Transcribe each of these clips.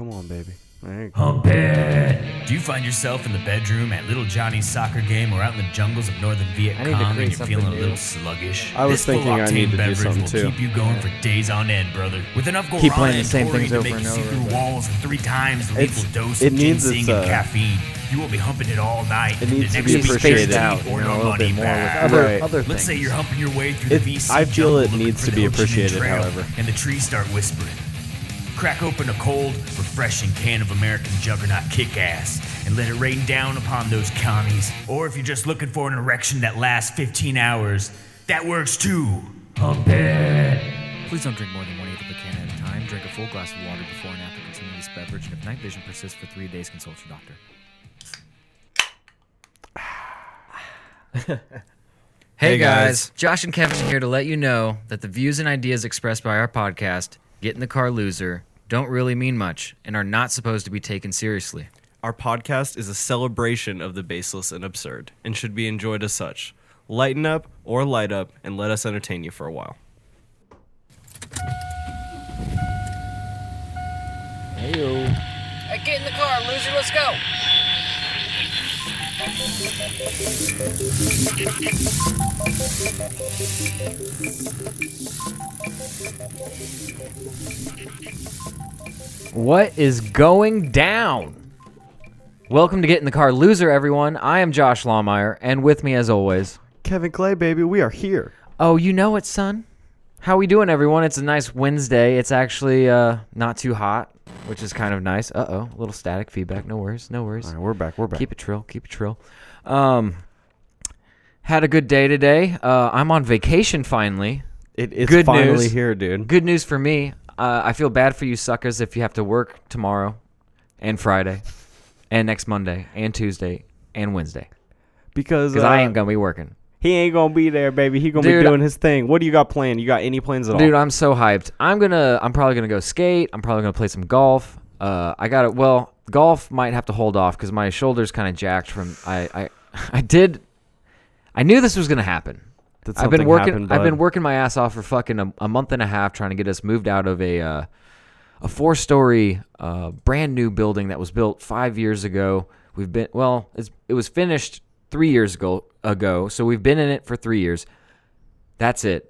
come on, baby. There. Hump it. Do you find yourself in the bedroom at little Johnny's soccer game or out in the jungles of northern Viet I need to Cong and you're something feeling a new. little sluggish? I was this thinking I full-octane need to do beverage something will too. keep you going for days on end, brother. With enough guarana Keep playing the and same taurine things to over make and you see over, through but- walls and three times the It's- lethal dose it of needs ginseng its, and uh, caffeine. You will be humping it all night. It into needs to next be week's appreciated. Tuesday out, you or know, your a little money bit more with back. other Right. other Let's say you're humping your way through It- the VC I feel jungle it looking needs for to the be Ho appreciated, Trail, however. And the trees start whispering. Crack open a cold, refreshing can of American Juggernaut kick ass and let it rain down upon those commies. Or if you're just looking for an erection that lasts 15 hours, that works too. Pump it. Please don't drink more than one eighth of a can at a time. Drink a full glass of water before and after consuming this beverage, and if night vision persists for three days, consult your doctor. hey, Hey, guys. guys. Josh and Kevin here to let you know that the views and ideas expressed by our podcast, Get in the Car Loser, don't really mean much and are not supposed to be taken seriously. Our podcast is a celebration of the baseless and absurd and should be enjoyed as such. Lighten up or light up and let us entertain you for a while. Heyo. Hey, get in the car, loser. Let's go. What is going down? Welcome to Get in the Car Loser, everyone. I am Josh Lawmeyer, and with me, as always, Kevin Clay, baby, we are here. Oh, you know it, son. How we doing, everyone? It's a nice Wednesday. It's actually uh, not too hot, which is kind of nice. Uh oh, a little static feedback. No worries, no worries. All right, we're back. We're back. Keep it trill. Keep it trill. Um, had a good day today. Uh, I'm on vacation finally. It, it's Good finally news. here, dude. Good news for me. Uh, I feel bad for you suckers if you have to work tomorrow, and Friday, and next Monday, and Tuesday, and Wednesday, Because because uh, I ain't gonna be working. He ain't gonna be there, baby. He gonna Dude, be doing his thing. What do you got planned? You got any plans at all? Dude. I'm so hyped. I'm gonna. I'm probably gonna go skate. I'm probably gonna play some golf. Uh, I got it. Well, golf might have to hold off because my shoulder's kind of jacked from. I, I, I did. I knew this was gonna happen. I've been working. happen, I've been working my ass off for fucking a, a month and a half trying to get us moved out of a uh, a four story uh, brand new building that was built five years ago. We've been well. It's, it was finished three years ago. Ago, so we've been in it for three years. That's it.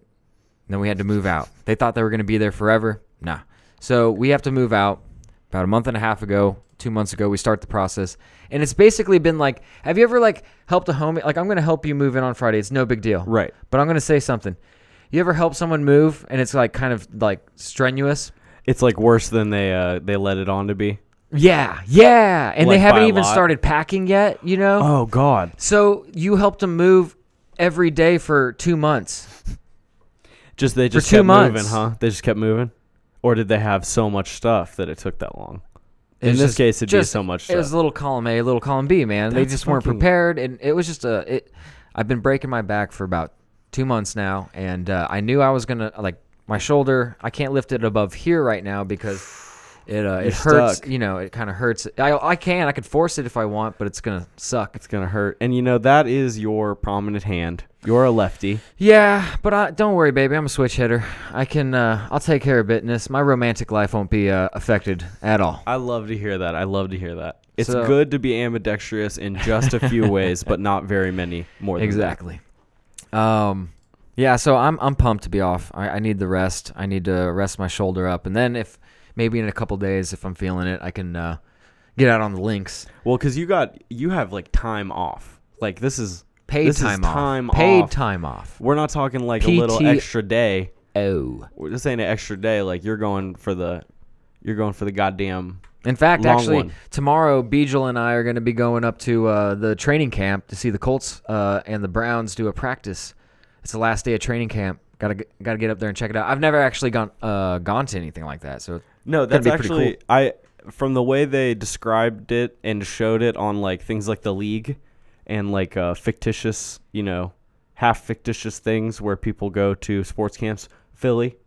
And then we had to move out. They thought they were going to be there forever. Nah. So we have to move out. About a month and a half ago, two months ago, we start the process, and it's basically been like, have you ever like helped a homie? Like, I'm going to help you move in on Friday. It's no big deal. Right. But I'm going to say something. You ever help someone move and it's like kind of like strenuous? It's like worse than they uh they let it on to be. Yeah, yeah. And Like they by haven't a even lot? started packing yet, you know? Oh God. So you helped them move every day for two months. Just they just two kept moving, months. huh? They just kept moving, or did they have so much stuff that it took that long? In this case, it'd be so much stuff. It was stuff. a little column A, a little column B, man. they That's just weren't fucking- prepared, and it was just a. It, I've been breaking my back for about two months now, and uh, I knew I was gonna like my shoulder. I can't lift it above here right now because it uh, it hurts. stuck. You know, it kind of hurts. I I can I could force it if I want, but it's gonna suck. It's gonna hurt, and you know that is your prominent hand. You're a lefty. Yeah, but I, don't worry, baby. I'm a switch hitter. I can. Uh, I'll take care of business. My romantic life won't be uh, affected at all. I love to hear that. I love to hear that. It's So- good to be ambidextrous in just a few ways, but not very many more than that. Exactly. Um, yeah. So I'm I'm pumped to be off. I, I need the rest. I need to rest my shoulder up, and then if maybe in a couple days, if I'm feeling it, I can uh, get out on the links. Well, because you got you have like time off. Like this is Paid this is time off. time Paid time off. We're not talking like a little extra day. Oh. We're just saying an extra day. Like you're going for the, you're going for the goddamn. In fact, Long actually, one. tomorrow, Beejel and I are going to be going up to uh, the training camp to see the Colts uh, and the Browns do a practice. It's the last day of training camp. Got to got to get up there and check it out. I've never actually gone uh, gone to anything like that, so No, that's actually I from the way they described it and showed it on like things like the league and like uh, fictitious, you know, half fictitious things where people go to sports camps. Philly,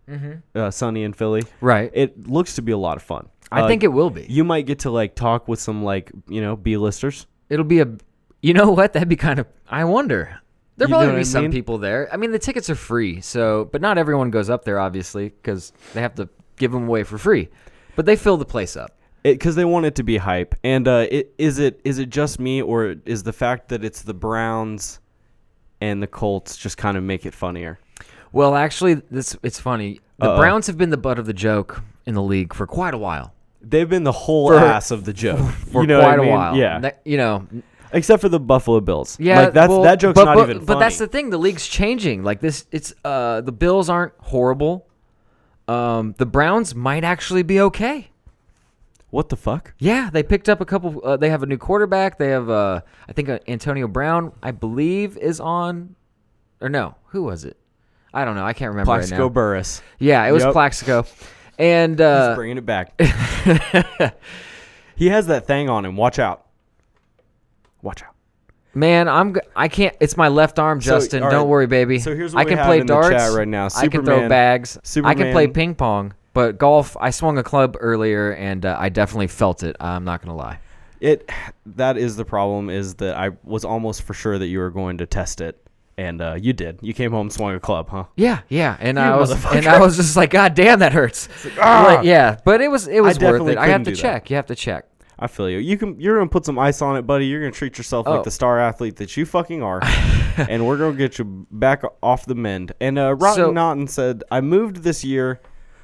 uh, Sunny in Philly. right. It looks to be a lot of fun. I Uh, think it will be. you might get to like talk with some like you know B-listers. It'll be a. You know what? That'd be kind of. I wonder. Know probably be I some people there. I mean, the tickets are free, so but not everyone goes up there, obviously, because they have to give them away for free. But they fill the place up. because they want it to be hype. And uh, it, is it is it just me or is the fact that it's the Browns and the Colts just kind of make it funnier? Well, actually, this it's funny. The Uh-oh. Browns have been the butt of the joke in the league for quite a while. They've been the whole For- ass of the joke For you know quite I a mean? while. Yeah, That- you know, except for the Buffalo Bills. Yeah, like that's well, that joke's but, not but, even. But that's the thing. The league's changing. Like this, it's uh the Bills aren't horrible. Um, the Browns might actually be okay. what the fuck? Yeah, they picked up a couple. Uh, they have a new quarterback. They have uh, I think uh, Antonio Brown, I believe, is on. Or no, who was it? I don't know. I can't remember right Plaxico now. Burress. Yeah, it was Yep. Plaxico, and He's uh, bringing it back. he has that thing on him. Watch out. Watch out. Man, I'm g- I can't. It's my left arm, So, Justin. all Don't worry, baby. so here's what I we can have play in the darts chat right now. I can throw Superman- bags. I can play Superman- ping pong, but golf. I swung a club earlier, and uh, I definitely felt it. I'm not gonna lie. It that is the problem is that I was almost for sure that you were going to test it, and uh, you did. You came home, swung a club, huh? Yeah, yeah, and I was and I was just like, God damn, that hurts. ah! Like, yeah, but it was it was worth definitely it. I have to do that. check. You have to check. I feel you. You can. You're gonna put some ice on it, buddy. You're gonna treat yourself Oh. like the star athlete that you fucking are, and we're gonna get you back off the mend. And uh, Rotten So- Naughton said, "I moved this year.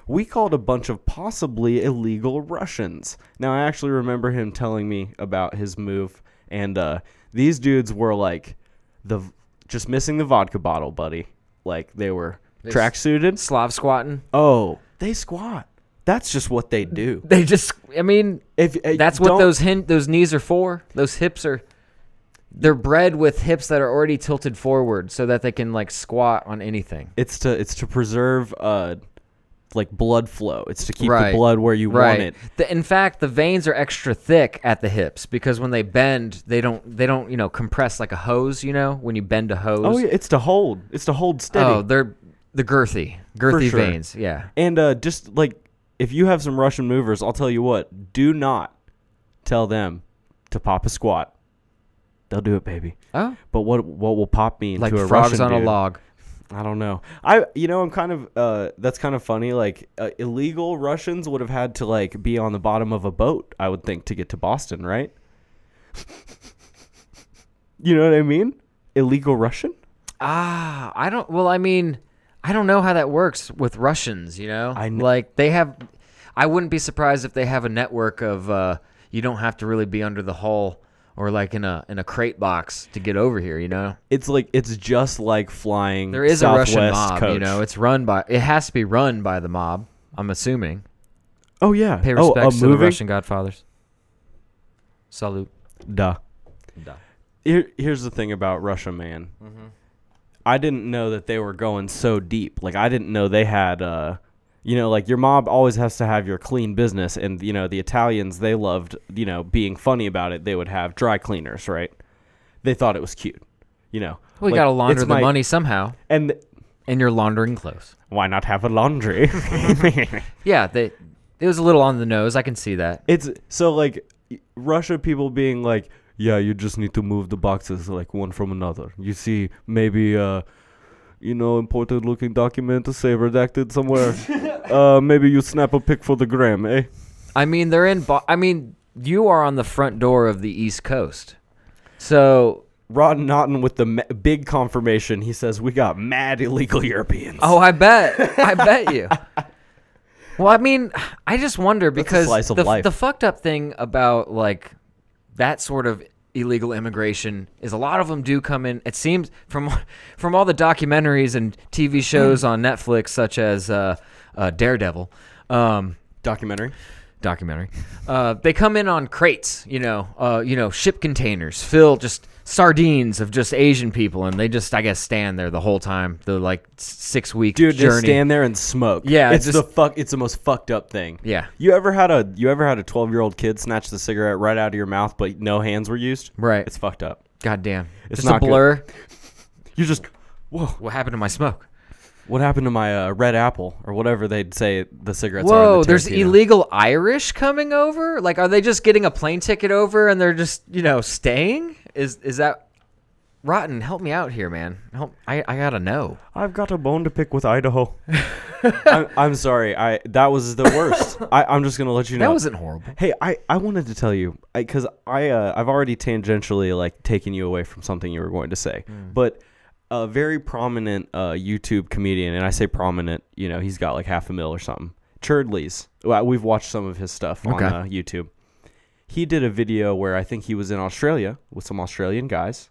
We called a bunch of possibly illegal Russians. Now I actually remember him telling me about his move, and uh, these dudes were like the just missing the vodka bottle, buddy. Like they were s- tracksuited. Slav squatting. Oh, they squat. That's just what they do. They just. I mean, If uh, that's what those hin- those knees are for. Those hips are. They're bred with hips that are already tilted forward, so that they can like squat on anything. It's to it's to preserve uh like blood flow. It's to keep Right. the blood where you right. want it. The, in fact, the veins are extra thick at the hips because when they bend, they don't they don't you know compress like a hose. You know when you bend a hose. Oh yeah, it's to hold. It's to hold steady. Oh, they're the girthy, girthy sure. veins. Yeah. and uh just like if you have some Russian movers, I'll tell you what, do not tell them to pop a squat. They'll do it, baby. Oh, But what what will pop me into like a frogs Russian on a log. I don't know. I you know I'm kind of uh that's kind of funny. Like uh, illegal Russians would have had to like be on the bottom of a boat. I would think to get to Boston, right? you know what I mean? Illegal Russian. Ah, I don't. Well, I mean, I don't know how that works with Russians. You know, I kn- like they have. I wouldn't be surprised if they have a network of. Uh, you don't have to really be under the hull or like in a in a crate box to get over here. You know, It's like it's just like flying. there is Southwest a Russian mob. Coach. You know, it's run by. It has to be run by the mob. I'm assuming. oh yeah. Pay oh, respects a to the movie? Russian Godfathers. Salute. Duh. Duh. Here, here's the thing about Russia, man. Mm-hmm. I didn't know that they were going so deep. Like I didn't know they had, uh, you know, like your mob always has to have your clean business, and you know the Italians they loved, you know, being funny about it. They would have dry cleaners, right? They thought it was cute, you know. We Like, gotta launder it's the my- money somehow, and and you're laundering clothes. why not have a laundry? Yeah, they. It was a little on the nose. I can see that. It's so like Russia people being like, yeah, you just need to move the boxes like one from another. You see, maybe uh, you know, important looking document to say redacted somewhere. uh, maybe you snap a pic for the gram, eh? I mean, they're in. Bo- I mean, you are on the front door of the East Coast, so. Rotten Naughton with the ma- big confirmation. He says we got mad illegal Europeans. Oh, I bet. I bet you. Well, I mean, I just wonder because slice the, the fucked up thing about like that sort of illegal immigration is a lot of them do come in. It seems from from all the documentaries and TV shows on Netflix, such as uh, uh, Daredevil. Um, documentary. documentary. Uh, they come in on crates, you know, uh, you know, ship containers filled just sardines of just Asian people, and they just, I guess, stand there the whole time. The like six week Dude, journey. just stand there and smoke. Yeah, it's just- the fuck. It's the most fucked up thing. Yeah. You ever had a you ever had a twelve year old kid snatch the cigarette right out of your mouth, but no hands were used? Right. It's fucked up. God damn. It's just a good. blur. You just whoa. What happened to my smoke? What happened to my uh, red apple or whatever they'd say the cigarettes are? Whoa, the there's illegal Irish coming over? Like, are they just getting a plane ticket over and they're just, you know, staying? Is is that Rotten, help me out here, man. Help, I I gotta know. I've got a bone to pick with Idaho. I'm, I'm sorry. I that was the worst. I, I'm just gonna let you know. That wasn't horrible. Hey, I, I wanted to tell you because I, uh, I've already tangentially like taken you away from something you were going to say, but a very prominent uh, YouTube comedian, and I say prominent, you know, he's got like half a mil or something. Churdleys. Well, we've watched some of his stuff Okay. on uh, YouTube. He did a video where I think he was in Australia with some Australian guys,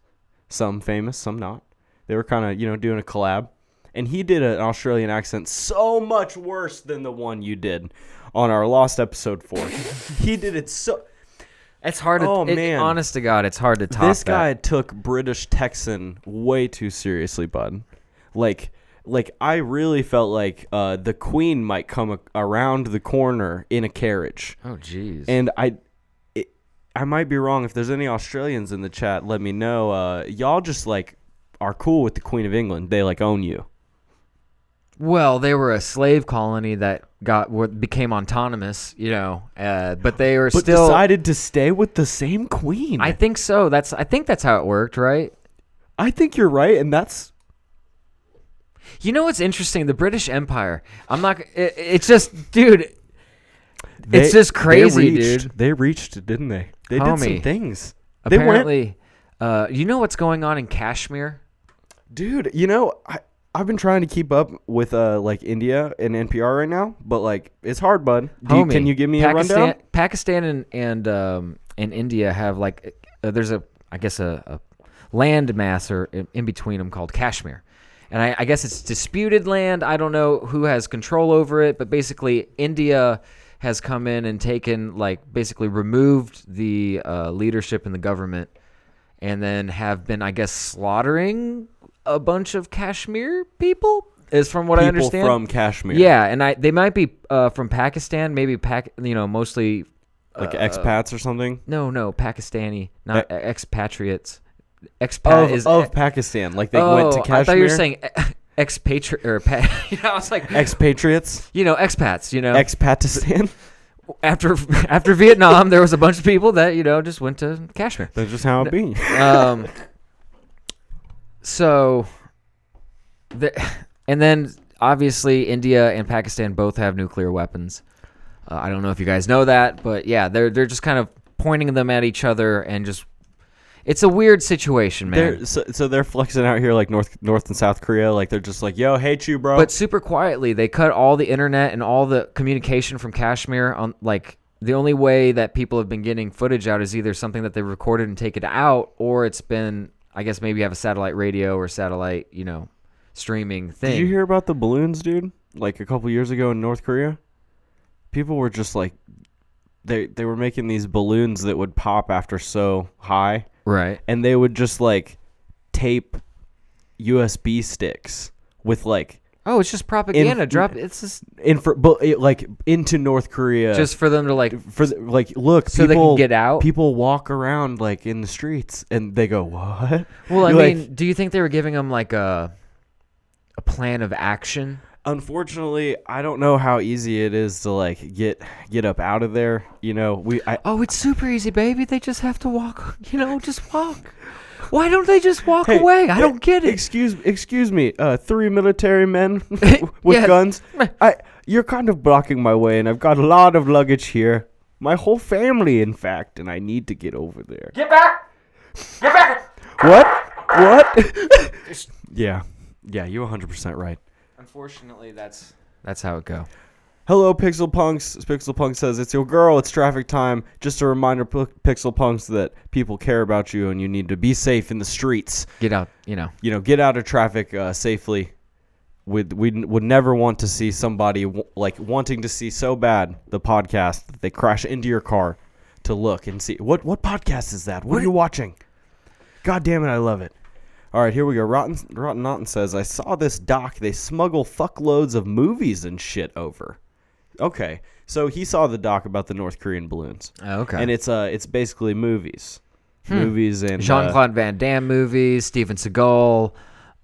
some famous, some not. They were kind of you know doing a collab, and he did an Australian accent so much worse than the one you did on our lost episode four. he did it so. It's hard to. Oh, it- man. honest to God, it's hard to top This that. guy took British Texan way too seriously, bud. Like, like I really felt like uh, the Queen might come a- around the corner in a carriage, Oh, jeez. and I. I might be wrong. If there's any Australians in the chat, let me know. Uh, y'all just like are cool with the Queen of England. They like own you. Well, they were a slave colony that got what became autonomous, you know, uh, but they were But still. decided to stay with the same queen. I think so. That's. I think that's how it worked, right? I think you're right, and that's You know what's interesting? The British Empire. I'm not. It, it's just, dude. It's just they crazy, reached- dude. They reached, didn't they? They did some things. They Apparently, uh, you know what's going on in Kashmir? dude. You know, I I've been trying to keep up with uh like India and NPR right now, but like it's hard, bud. Do you, can you give me Pakistan, a rundown? Pakistan and and um, and India have like uh, there's a I guess a, a land mass or in, in between them called Kashmir, and I, I guess it's disputed land. I don't know who has control over it, but basically India has come in and taken like basically removed the uh, leadership in the government, and then have been I guess slaughtering a bunch of Kashmir people. Is from what I People understand from Kashmir, yeah, and I they might be uh, from Pakistan, maybe Pak you know, mostly like uh, expats or something. no, no, Pakistani, not expatriates. Expat Of, is of Pakistan, like they oh, went to Kashmir. I thought you were saying expatri or pa- you know, I was like, expatriates, you know, expats. You know, expatistan. after after Vietnam, there was a bunch of people that you know just went to Kashmir. That's just how it be. Um, so, the, and then obviously India and Pakistan both have nuclear weapons. Uh, I don't know if you guys know that, but yeah, they're they're just kind of pointing them at each other and just. It's a weird situation, man. They're so, so they're flexing out here like North North and South Korea. Like they're just like, yo, hate you, bro. But super quietly, they cut all the internet and all the communication from Kashmir. On like the only way that people have been getting footage out is either something that they recorded and take it out, or it's been, I guess, maybe you have a satellite radio or satellite, you know, streaming thing. Did you hear about the balloons, dude? Like a couple years ago in North Korea, people were just like, they they were making these balloons that would pop after so high, Right. and they would just like tape USB sticks with like Oh, it's just propaganda. In- Drop. It's just infra, but it, like into North Korea, just for them to like. for the- like look, So they can get out? People walk around like in the streets, and they go, what? Well, I You're like, mean, do you think they were giving them like a a plan of action? Unfortunately, I don't know how easy it is to like get get up out of there. You know, we I, Oh, it's super easy, baby. They just have to walk. You know, just walk. Why don't they just walk Hey, away? I don't get it. Excuse excuse me, uh, three military men with Yes. guns. I you're kind of blocking my way, and I've got a lot of luggage here. My whole family, in fact, and I need to get over there. Get back! Get back! What? What? yeah, yeah, you're 100 percent right. Unfortunately, that's that's how it go. Hello, Pixel Punks. Pixel Punk says it's your girl. It's traffic time. Just a reminder, P- Pixel Punks, that people care about you and you need to be safe in the streets. Get out. You know. You know, get out of traffic uh, safely. Would we would never want to see somebody w- like wanting to see so bad the podcast that they crash into your car to look and see what what podcast is that? What, are you watching? God damn it, I love it. All right, here we go. Rotten Rotten Naughton says I saw this doc. They smuggle fuckloads of movies and shit over. Okay, so he saw the doc about the North Korean balloons, Oh, okay. and it's uh it's basically movies, movies and Jean uh, Claude Van Damme movies, Steven Seagal,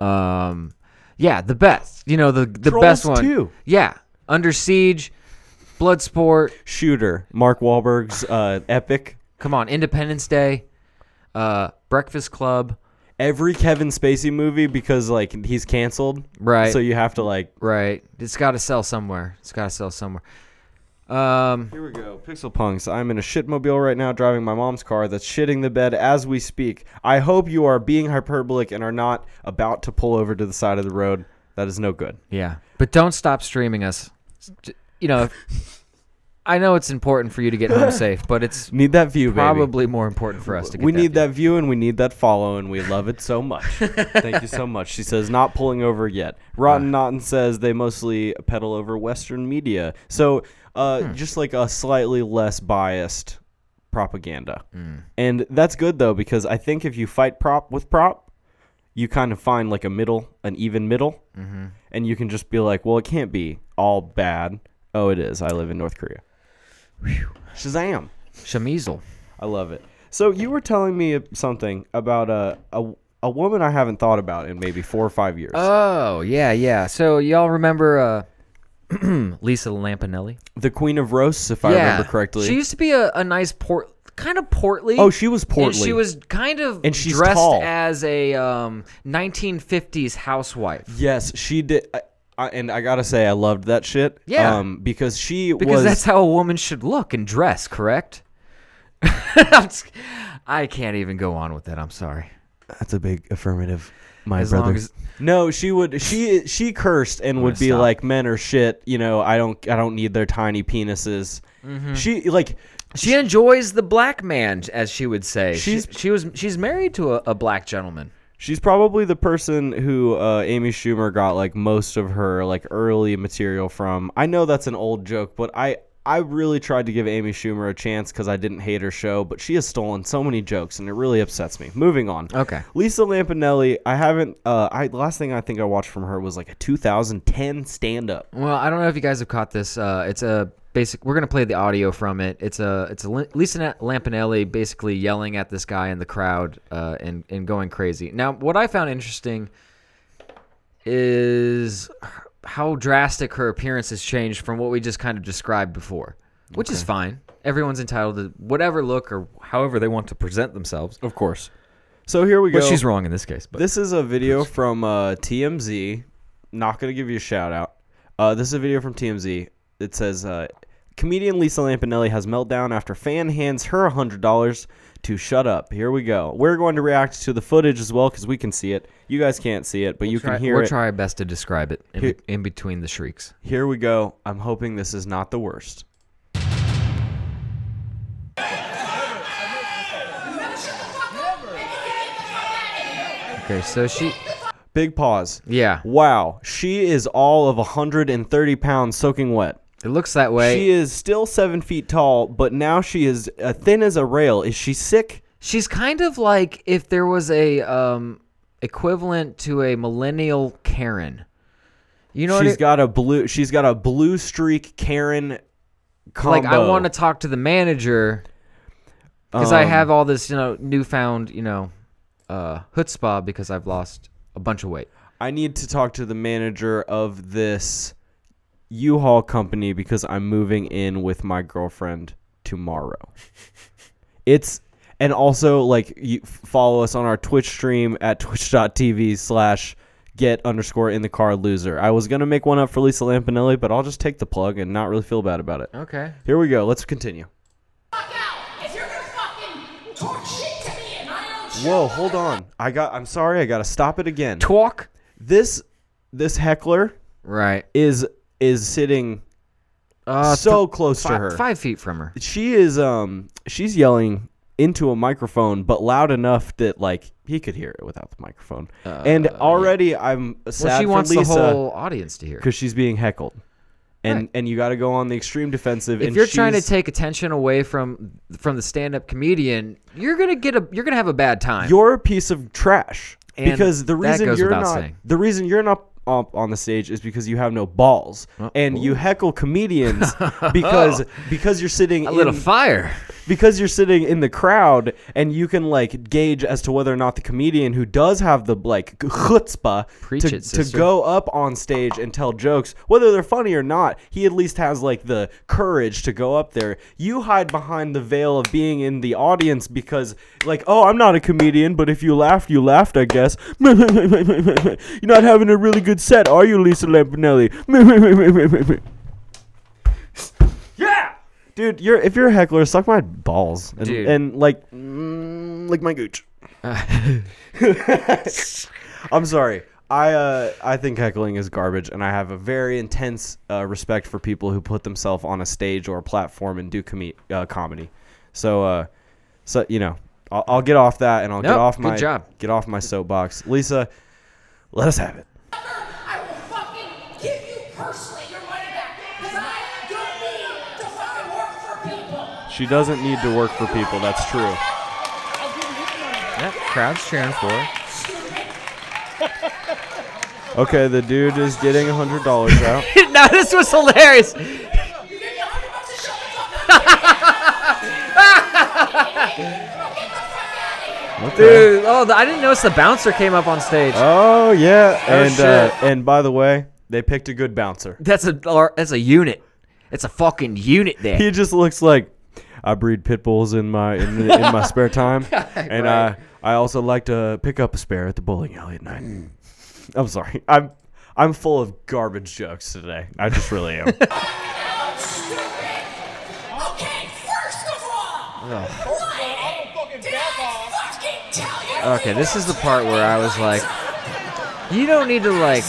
um, yeah, the best. You know the the best one. 2. Yeah, Under Siege, Bloodsport. Shooter. Mark Wahlberg's uh, epic. Come on, Independence Day, uh, Breakfast Club. Every Kevin Spacey movie because like he's canceled. Right. So you have to like. Right. It's got to sell somewhere. It's got to sell somewhere. Um. Here we go. Pixel Punks. I'm in a shitmobile right now driving my mom's car that's shitting the bed as we speak. I hope you are being hyperbolic and are not about to pull over to the side of the road. That is no good. Yeah. But don't stop streaming us. You know, I know it's important for you to get home safe, but it's Need that view, baby. probably more important for us to get we need view. that view and we need that follow and we love it so much. Thank you so much. She says not pulling over yet. Rotten Naughton says they mostly pedal over Western media. So uh, Hmm. just like a slightly less biased propaganda. Hmm. And that's good though because I think if you fight prop with prop, you kind of find like a middle, an even middle, Mm-hmm. and you can just be like, well, it can't be all bad. Oh, it is. I live in North Korea. Shazam. Shamizel. I love it. So you were telling me something about a a, a woman I haven't thought about in maybe four or five years. Oh, yeah, yeah. So y'all remember uh Lisa Lampanelli? the Queen of Roasts, if I remember correctly. She used to be a, a nice port kind of portly. oh, she was portly. And she was kind of And she's dressed tall. as a um, 1950s housewife. yes, she did. I, I, and I gotta say, I loved that shit. Yeah. um, because she Because was. that's how a woman should look and dress, correct? I'm s- I can't even go on with that. I'm sorry. That's a big affirmative, my As brother. long as- no, she would. She she cursed and would be stop. like, "Men are shit." You know, I don't. I don't need their tiny penises. Mm-hmm. She like. She enjoys the black man, as she would say. She's- she, she was she's married to a, a black gentleman. She's probably the person who uh, Amy Schumer got like most of her like early material from. I know that's an old joke, but I I really tried to give Amy Schumer a chance because I didn't hate her show, but she has stolen so many jokes and it really upsets me. Moving on. Okay. Lisa Lampanelli, I haven't. Uh, I the last thing I think I watched from her was like a 2010 stand up. Well, I don't know if you guys have caught this. Uh, it's a basic. We're gonna play the audio from it. It's a it's a Li- Lisa Lampanelli basically yelling at this guy in the crowd uh, and and going crazy. Now, what I found interesting is how drastic her appearance has changed from what we just kind of described before, which is fine. Everyone's entitled to whatever look or however they want to present themselves. Of course. So here we go. But she's wrong in this case. But This is a video from uh, TMZ. Not gonna give you a shout out. Uh, this is a video from TMZ. It says uh, comedian Lisa Lampanelli has meltdown after fan hands her hundred dollars to shut up. Here we go. We're going to react to the footage as well because we can see it. You guys can't see it, but you try, can hear we'll it. try our best to describe it in, Here- in between the shrieks. Here we go. I'm hoping this is not the worst. Okay, so she, Big pause. yeah, Wow, she is all of 130 pounds soaking wet. It looks that way. She is still seven feet tall, but now she is uh, thin as a rail. Is she sick? She's kind of like if there was a um equivalent to a millennial Karen. You know she's what? got a blue. She's got a blue streak Karen combo. like I want to talk to the manager because I Um, have all this, you know, newfound, you know, uh chutzpah because I've lost a bunch of weight. I need to talk to the manager of this U-Haul company because I'm moving in with my girlfriend tomorrow. it's and also like you follow us on our Twitch stream at twitch.tv slash get underscore in the car loser. I was gonna make one up for Lisa Lampanelli, but I'll just take the plug and not really feel bad about it. Okay. Here we go. Let's continue. fuck out if you're gonna fucking talk shit to me in my own show. Whoa, hold on. I got. I'm sorry. I gotta stop it again. Talk. This this heckler Right. is is sitting Uh, so th- close fi- to her. Five feet from her. She is um she's yelling into a microphone, but loud enough that like he could hear it without the microphone. and already I'm sad Uh, Well, she for wants the whole audience to hear. because she's being heckled, and Right. and you got to go on the extreme defensive. If and you're trying to take attention away from from the stand-up comedian, you're gonna get a you're gonna have a bad time. you're a piece of trash And because the reason you're not saying. the reason you're not up on the stage is because you have no balls and you heckle comedians because because you're sitting a little fire. because you're sitting in the crowd and you can like gauge as to whether or not the comedian who does have the like chutzpah Preach to, it, to go up on stage and tell jokes, whether they're funny or not, he at least has like the courage to go up there. You hide behind the veil of being in the audience because like, oh, I'm not a comedian, but if you laughed, you laughed, I guess. You're not having a really good set, are you, Lisa Lampanelli? yeah, dude. You're if you're a heckler, suck my balls and, Dude. and like, mm, like my gooch. I'm sorry. I uh, I think heckling is garbage, and I have a very intense uh, respect for people who put themselves on a stage or a platform and do com- uh, comedy. So, uh, so you know, I'll, I'll get off that, and I'll get Nope, off good my job. get off my soapbox. Lisa, let us have it. She doesn't need to work for people. That's true. Yep, crowd's cheering for her. Okay, the dude is getting a hundred dollars out. now this was hilarious. You give me a hundred bucks to shut the fuck up. Dude, oh, the, I didn't notice the bouncer came up on stage. Oh yeah, and uh, and by the way, they picked a good bouncer. That's a that's a unit. It's a fucking unit there. He just looks like I breed pit bulls in my in, in my spare time, and I I also like to pick up a spare at the bowling alley at night. Mm. I'm sorry, I'm I'm full of garbage jokes today. I just really am. Okay, first of all, why did I fucking tell you? Okay, this is the part where I was like, you don't need to like.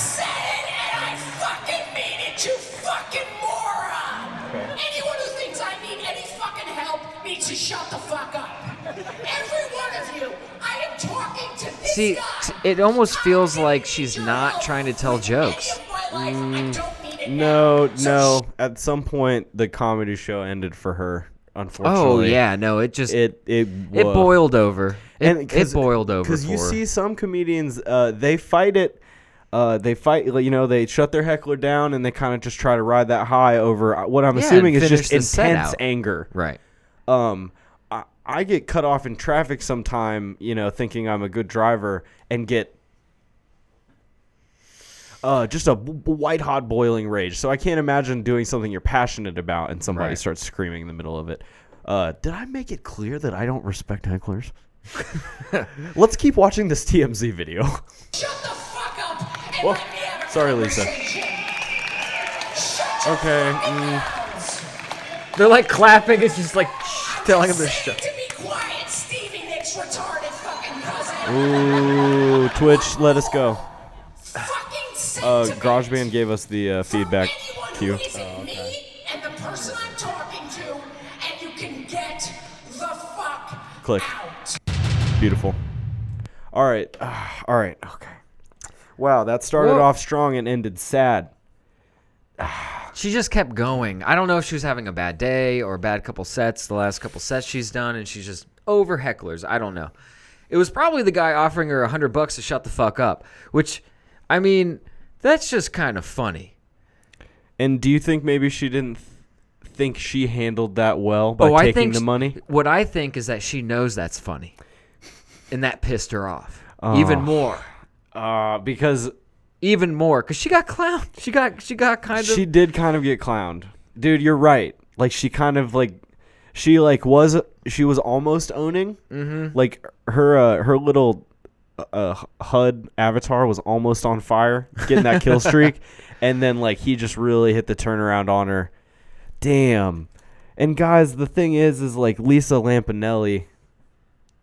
See, it almost feels like she's not trying to tell jokes. any of my life, I don't need it no, no. At some point, the comedy show ended for her. Unfortunately. Oh yeah, no, it just it, It it boiled over. It, and it boiled over because you her. see some comedians uh, they fight it uh, they fight you know they shut their heckler down and they kind of just try to ride that high over uh, what i'm Yeah, assuming is just finish the set intense anger right. um I, I get cut off in traffic sometime you know thinking i'm a good driver and get uh, just a b- b- white hot boiling rage. So I can't imagine doing something you're passionate about and somebody Right. starts screaming in the middle of it. Uh, did I make it clear that I don't respect hecklers? Let's keep watching this TMZ video. Shut the fuck up and Whoa. let me have Sorry, Lisa. Shut Okay, mm. They're like clapping. It's just like telling them to Say shut. to be quiet, Stevie Nicks' retarded fucking cousin. Ooh, Twitch, let us go. Fucking say Uh, to GarageBand gave us the uh, feedback anyone who cue. isn't me and the person I'm talking to, and you can get the fuck Click. out. Beautiful. All right, uh, all right, okay. Wow, that started Well- off strong and ended sad. She just kept going. I don't know if she was having a bad day or a bad couple sets. The last couple sets she's done, and she's just over hecklers. I don't know. It was probably the guy offering her a hundred bucks to shut the fuck up. Which, I mean, that's just kind of funny. And do you think maybe she didn't th- think she handled that well by oh, I taking think the money? What I think is that she knows that's funny, and that pissed her off even Oh. more, Uh, because even more, because she got clowned. She got she got kind of. she did kind of get clowned. Dude, you're right. Like she kind of like she like was she was almost owning. Mm-hmm. Like her uh, her little uh, HUD avatar was almost on fire, getting that kill streak, and then like he just really hit the turnaround on her. Damn. And guys, the thing is, is like Lisa Lampanelli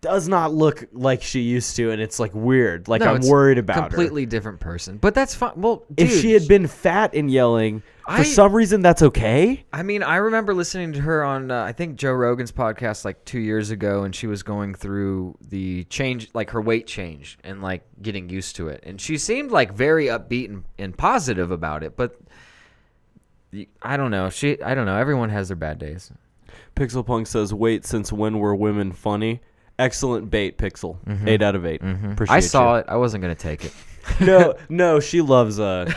does not look like she used to, and it's like weird. Like No, I'm it's worried about her. completely different person. But that's fine. Well, dude, If she had been fat and yelling, for I- some reason that's okay. I mean, I remember listening to her on uh, I think Joe Rogan's podcast like two years ago, and she was going through the change, like her weight change, and like getting used to it, and she seemed like very upbeat and, and positive about it. But y- I don't know. She, I don't know. Everyone has their bad days. Pixel Punk says, "Wait, since when were women funny?" Excellent bait, Pixel. Eight out of 8 Appreciate Mm-hmm. I saw it. I wasn't gonna take it. no, no, she loves uh,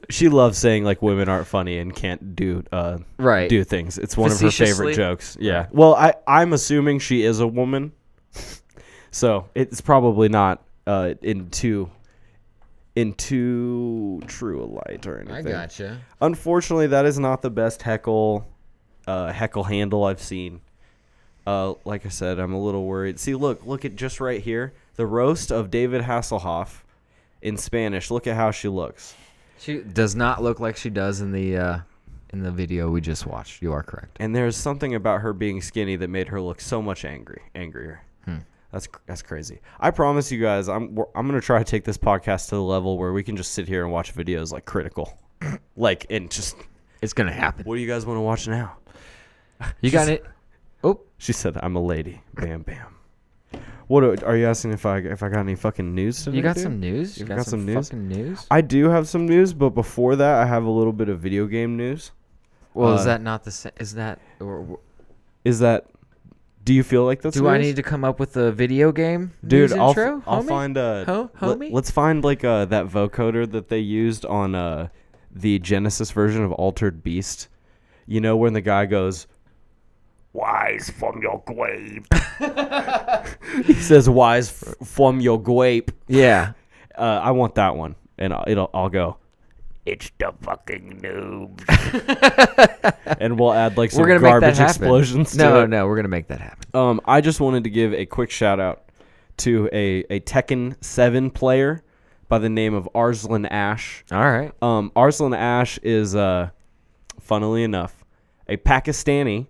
she loves saying like women aren't funny and can't do uh, Right. do things. It's one of her favorite Facetiously. jokes. Yeah. Well, I I'm assuming she is a woman, so it's probably not uh in too in too true a light or anything. I gotcha. Unfortunately, that is not the best heckle uh, heckle handle I've seen. Uh, like I said, I'm a little worried. See, look, look at just right here, the roast of David Hasselhoff in Spanish. Look at how she looks. She does not look like she does in the uh, in the video we just watched. You are correct. And there's something about her being skinny that made her look so much angry, angrier. That's that's crazy. I promise you guys, I'm I'm gonna try to take this podcast to the level where we can just sit here and watch videos like critical, like and just. It's gonna happen. What do you guys want to watch now? You got it. Oh, She said, "I'm a lady." Bam, bam. What are, are you asking if I if I got any fucking news today? you got dude? some news. You got, some, news? fucking news. I do have some news, but before that, I have a little bit of video game news. Well, Uh, is that not the same? Is that or, Is that? Do you feel like that's? do I news? need to come up with a video game Dude, news I'll, intro? f- I'll homie? find uh Ho- let- homie? let's find like uh that vocoder that they used on uh the Genesis version of Altered Beast. You know when the guy goes Wise from your grave. he says wise f- from your grape. Yeah. Uh, I want that one, and I'll, it'll I'll go, It's the fucking noobs. and we'll add like some we're gonna make that garbage happen. explosions. No, to it. no, we're gonna make that happen. Um, I just wanted to give a quick shout out to a a Tekken Seven player by the name of Arslan Ash. All right. Um, Arslan Ash is, uh, funnily enough, a Pakistani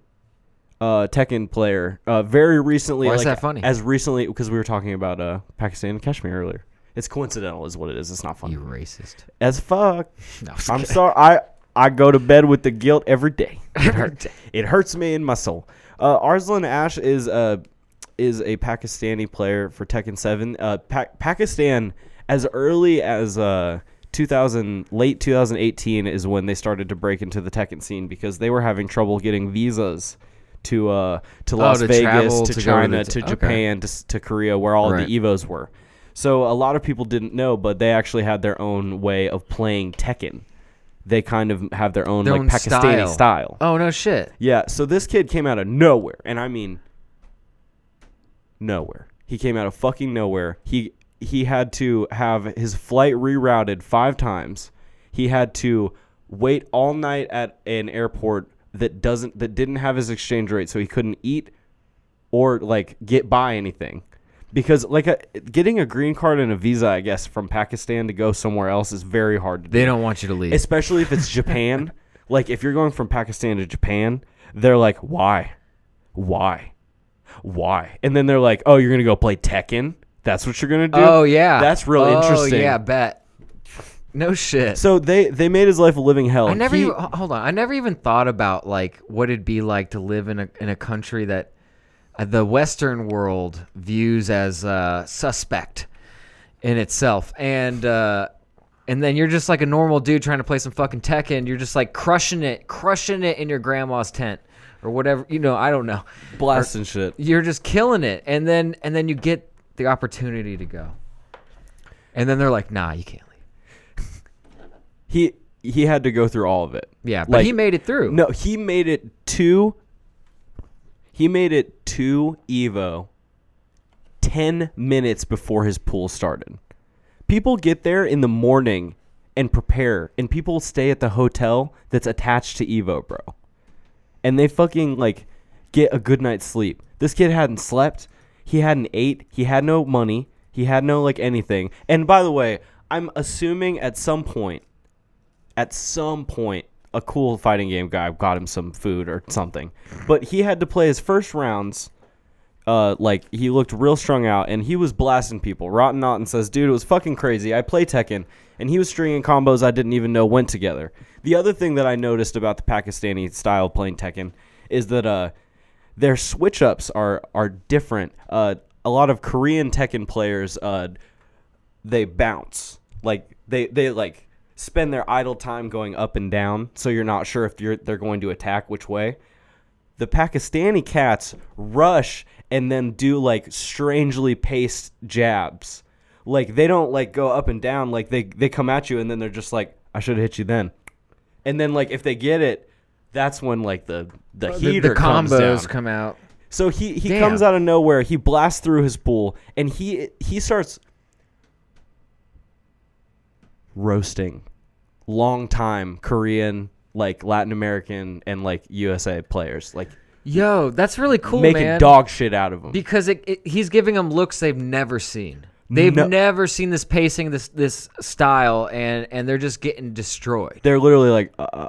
uh, Tekken player. Uh, very recently, Why is like, that funny? As recently, because we were talking about uh, Pakistan and Kashmir earlier. It's coincidental, is what it is. It's not funny. You racist. As fuck. No, I'm sorry. I I go to bed with the guilt every day. It hurts. it hurts me in my soul. Uh, Arslan Ash is a is a Pakistani player for Tekken Seven. Uh, pa- Pakistan, as early as uh 2000, late 2018 is when they started to break into the Tekken scene because they were having trouble getting visas to uh to Las Oh, to Vegas, travel, to, to go to China, to, t- okay. Japan, to, to Korea, where all Right. the Evos were. So a lot of people didn't know, but they actually had their own way of playing Tekken. They kind of have their own Their like own Pakistani style. style. Oh no shit. Yeah, so this kid came out of nowhere, and I mean nowhere. He came out of fucking nowhere. He he had to have his flight rerouted 5 times. He had to wait all night at an airport that doesn't that didn't have his exchange rate so he couldn't eat or like get by anything. Because like a, getting a green card and a visa, I guess, from Pakistan to go somewhere else is very hard to do They don't want you to leave. especially if it's Japan. like if you're going from Pakistan to Japan, they're like, "Why? Why? Why?" And then they're like, "Oh, you're gonna go play Tekken? That's what you're gonna do?" oh yeah. that's real oh, interesting. yeah, bet. No shit. So they they made his life a living hell. I never He- even, hold on. I never even thought about like what it'd be like to live in a in a country that uh, the Western world views as uh, suspect in itself, and uh, and then you're just like a normal dude trying to play some fucking Tekken. You're just like crushing it, crushing it in your grandma's tent or whatever. You know, I don't know. blasting shit. You're just killing it, and then and then you get the opportunity to go, and then they're like, Nah, you can't leave. He he had to go through all of it. Yeah, but Like, he made it through. No, he made it to. He made it to Evo. Ten minutes before his pool started. People get there in the morning and prepare, and people stay at the hotel that's attached to Evo, bro. And they fucking like get a good night's sleep. This kid hadn't slept. He hadn't ate. He had no money. He had no like anything. And by the way, I'm assuming at some point at some point a cool fighting game guy got him some food or something. But he had to play his first rounds. Uh, like he looked real strung out, and he was blasting people. Rotten Naughton says, "Dude, it was fucking crazy. I play Tekken, and he was stringing combos I didn't even know went together." The other thing that I noticed about the Pakistani style playing Tekken is that uh, their switch ups are are different. Uh, a lot of Korean Tekken players uh, they bounce like they they like spend their idle time going up and down so you're not sure if you're they're going to attack which way the pakistani cats rush and then do like strangely paced jabs. Like they don't like go up and down. Like they they come at you and then they're just like, I should have hit you then. And then like if they get it, that's when like the the The- heater the comes combos come out. So he he Damn. comes out of nowhere. He blasts through his pool, and he he starts roasting long time Korean, like Latin American, and like USA players, like Yo, that's really cool, making man. dog shit out of them. because it, it, he's giving them looks they've never seen. They've No- never seen this pacing, this this style, and and they're just getting destroyed. They're literally like, uh, uh,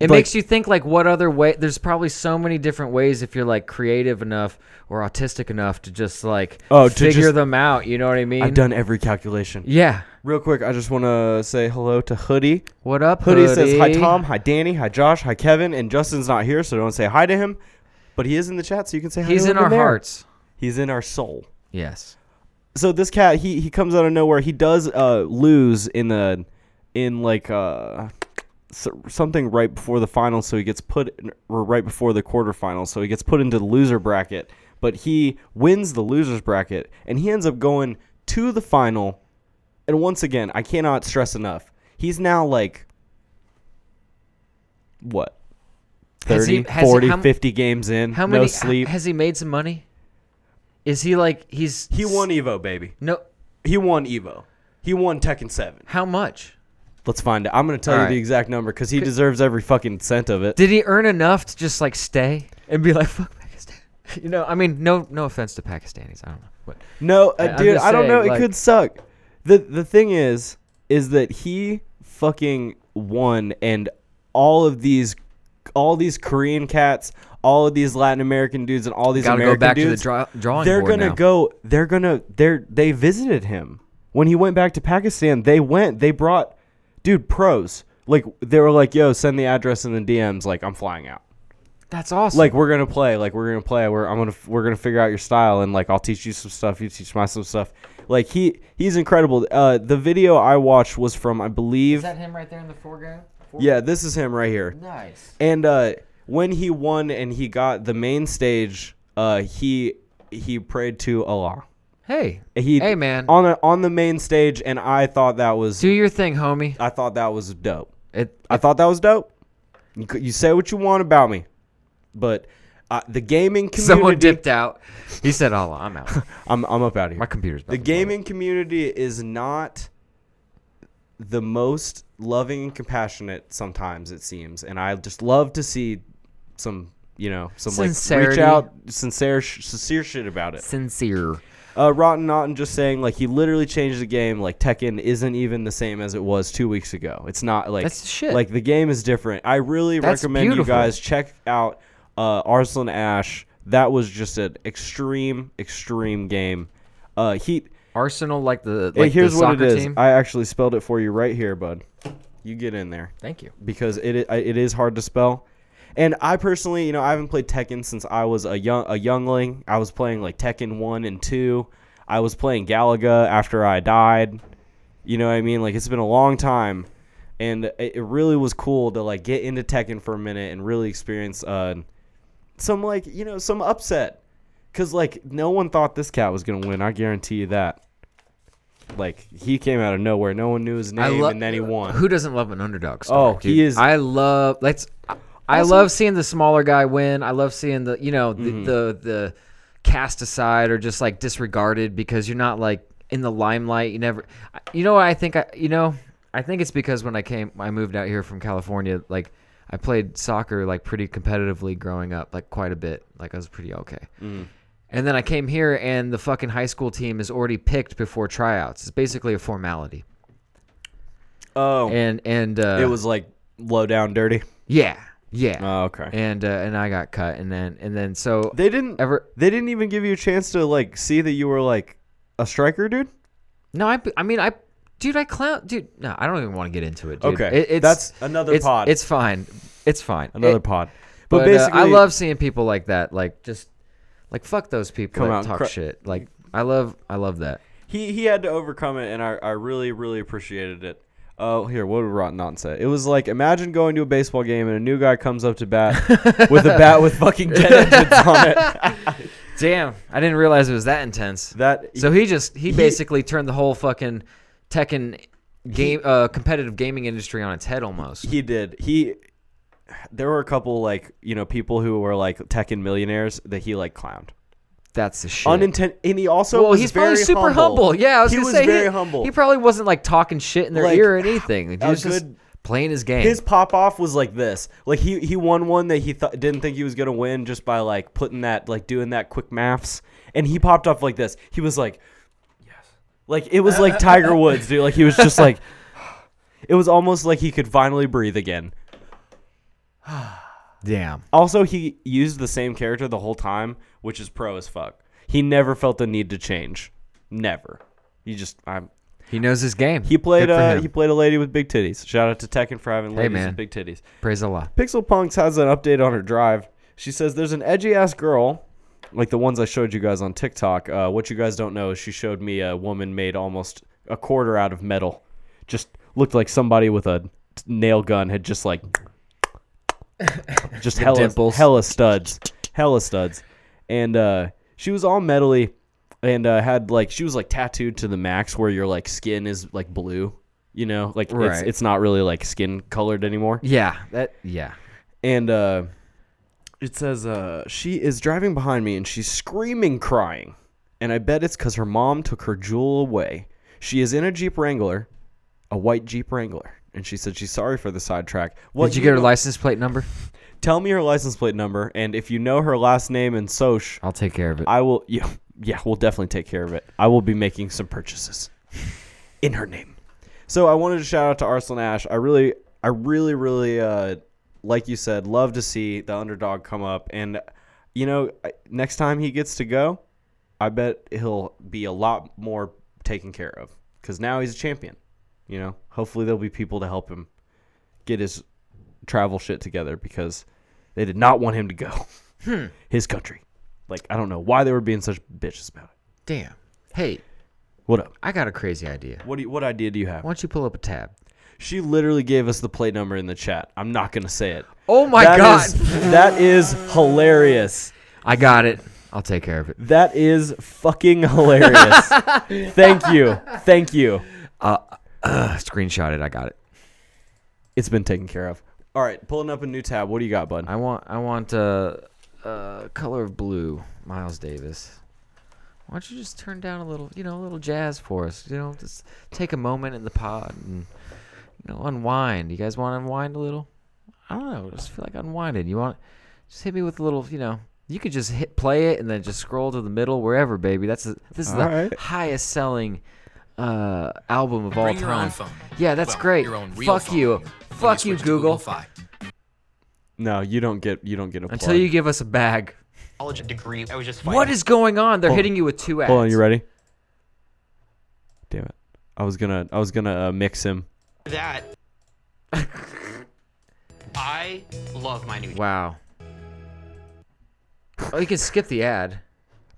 It Like- makes you think like what other way? There's probably so many different ways if you're like creative enough or autistic enough to just like Oh, to figure just- them out. You know what I mean? I've done every calculation. Yeah. Real quick, I just want to say hello to Hoodie. What up, Hoodie, says hi Tom, hi Danny, hi Josh, hi Kevin, and Justin's not here, so don't say hi to him. But he is in the chat, so you can say hi. To him. He's to in him our there. hearts. He's in our soul. Yes. so this cat he he comes out of nowhere he does uh lose in the in like uh something right before the final, so he gets put in, or right before the quarterfinals so he gets put into the loser bracket but he wins the losers bracket and he ends up going to the final and once again i cannot stress enough he's now like what Has 30 he- has he- 40 how 50 games in How no many? sleep Has he made some money? Is he like he's he won evo baby No. he won evo he won tekken 7 How much? Let's find out. I'm going to tell All you right. the exact number because he deserves every fucking cent of it. Did he earn enough to just like stay and be like fuck Pakistan? You know, I mean, no, no offense to Pakistanis. I don't know, but No, uh, dude, I don't know. saying, It like- could suck. The The thing is, is that he fucking won, and all of these, all these Korean cats, all of these Latin American dudes, and all these gotta American go back dudes, to the draw- drawing they're board gonna now. go. They're gonna. They're they visited him when he went back to Pakistan. They went. They brought, dude, pros. Like they were like, "Yo, send the address in the DMs." Like I'm flying out. that's awesome. like we're gonna play like we're gonna play we're i'm gonna we're gonna figure out your style and like i'll teach you some stuff you teach my some stuff like he he's incredible uh the video i watched was from i believe Is that him right there in the foreground? yeah this is him right here Nice. and uh when he won and he got the main stage uh he he prayed to allah Hey, he hey, man, on the on the main stage and i thought that was do your thing, homie. i thought that was dope It, I thought that was dope. You, you say what you want about me, but uh, the gaming community. someone dipped out. He said, "Oh, I'm out. I'm I'm up out of here. My computer's the blow gaming community is not the most loving and compassionate sometimes it seems, and I just love to see some you know some like reach out sincere sincere shit about it. sincere." Uh, Rotten Naughton just saying like he literally changed the game. Like Tekken isn't even the same as it was two weeks ago. It's not like That's shit. Like the game is different. I really That's recommend you guys check out uh, Arslan Ash. That was just an extreme, extreme game. Uh, he. Arsenal, like the hey, like here's the what it is. team. I actually spelled it for you right here, bud. You get in there Thank you. because it it is hard to spell. And I personally, you know, I haven't played Tekken since I was a young a youngling. I was playing like Tekken one and two. I was playing Galaga after I died. You know what I mean? Like it's been a long time, and it really was cool to like get into Tekken for a minute and really experience uh, some like you know some upset, cause like no one thought this cat was gonna win. I guarantee you that. Like he came out of nowhere. No one knew his name, lo- and then he won. Who doesn't love an underdog story? Oh, he is- I love. Let's. I- I Also- love seeing the smaller guy win. I love seeing the you know the, Mm-hmm. the the cast aside or just like disregarded because you're not like in the limelight. You never. You know what I think? I you know I think it's because when I came, I moved out here from California. Like I played soccer like pretty competitively growing up, like quite a bit. Like I was pretty okay. Mm. And then I came here, and the fucking high school team is already picked before tryouts. It's basically a formality. Oh, And and uh, it was like low down dirty. yeah, yeah. Oh, okay. and uh, and I got cut, and then and then so They didn't ever They didn't even give you a chance to like see that you were like a striker, dude. no, I I mean I dude I clown dude no I don't even want to get into it. Dude. Okay. It- it's, That's another it's, pod. It's fine, it's fine. Another It- pod. But, But, uh, basically, I love seeing people like that, like just like fuck those people Come that out talk cru- shit. Like I love I love that. he he had to overcome it, and I I really really appreciated it. Oh, here, what did Rotten Naughton say? It was like imagine going to a baseball game and a new guy comes up to bat with a bat with fucking jet engines on it. Damn, I didn't realize it was that intense. That So he just he, he- basically turned the whole fucking Tekken game uh competitive gaming industry on its head almost. He did. He there were a couple like, you know, people who were like Tekken millionaires that he like clowned. That's the shit. Unintent and he also well, he's probably super humble. Yeah, I was he gonna was say very he, humble. He probably wasn't like talking shit in their Like, ear or anything. He was just good- playing his game. his pop off was like this. Like he he won one that he th- didn't think he was gonna win just by like putting that like doing that quick maths, and he popped off like this. He was like, like it was like Tiger Woods, dude. Like he was just like, it was almost like he could finally breathe again. Damn. Also, he used the same character the whole time, which is pro as fuck. He never felt the need to change. Never. He just I'm He knows his game. he played Good for uh him. he played a lady with big titties. Shout out to Tekken for having Hey, ladies man. with big titties. Praise Allah. Pixel Punks has an update on her drive. She says there's an edgy ass girl, like the ones I showed you guys on TikTok. Uh, what you guys don't know is she showed me a woman made almost a quarter out of metal. Just looked like somebody with a nail gun had just like just hella, dimples. hella studs, hella studs, and uh, she was all metally and uh, had like she was like tattooed to the max where your like skin is like blue. You know, like it's it's not really like skin colored anymore Yeah, that yeah. and uh, it says uh, she is driving behind me and she's screaming, crying, and I bet it's because her mom took her jewel away. She is in a Jeep Wrangler, a white Jeep Wrangler, and she said she's sorry for the sidetrack. What Did you get her know- license plate number? Tell me her license plate number, and if you know her last name and Soch, I'll take care of it. I will. Yeah, yeah, we'll definitely take care of it. I will be making some purchases in her name. So I wanted to shout out to Arslan Ash. I really, I really, really, uh, like you said, love to see the underdog come up. And you know, next time he gets to go, I bet he'll be a lot more taken care of because now he's a champion. You know, hopefully there'll be people to help him get his travel shit together because they did not want him to go. Hmm. His country. Like I don't know why they were being such bitches about it. Damn. Hey, What up? I got a crazy idea. What do you, what idea do you have? Why don't you pull up a tab? She literally gave us the plate number in the chat. I'm not gonna say it. Oh my That god. is- that is hilarious. I got it. I'll take care of it. That is fucking hilarious. Thank you. Thank you. Uh, screenshot it. I got it. It's been taken care of. All right, pulling up a new tab. What do you got, bud? I want I want uh, uh color of blue, Miles Davis. Why don't you just turn down a little, you know, a little jazz for us? You know, just take a moment in the pod and you know unwind. You guys want to unwind a little? I don't know. Just feel like unwinding. You want just hit me with a little, you know. You could just hit play it and then just scroll to the middle wherever, baby. That's the, this is All the right. highest selling uh album of all Bring your time. own phone. Yeah, that's Well, great. your own real Fuck phone you. when Fuck you, switch to Google. No, you don't get you don't get a Until plug. you give us a bag. college degree. I was just What is going on? They're Hold- hitting you with two ads. Hold on, you ready? Damn it. I was gonna I was gonna uh, mix him. That? I love my new. Wow. Oh, you can skip the ad.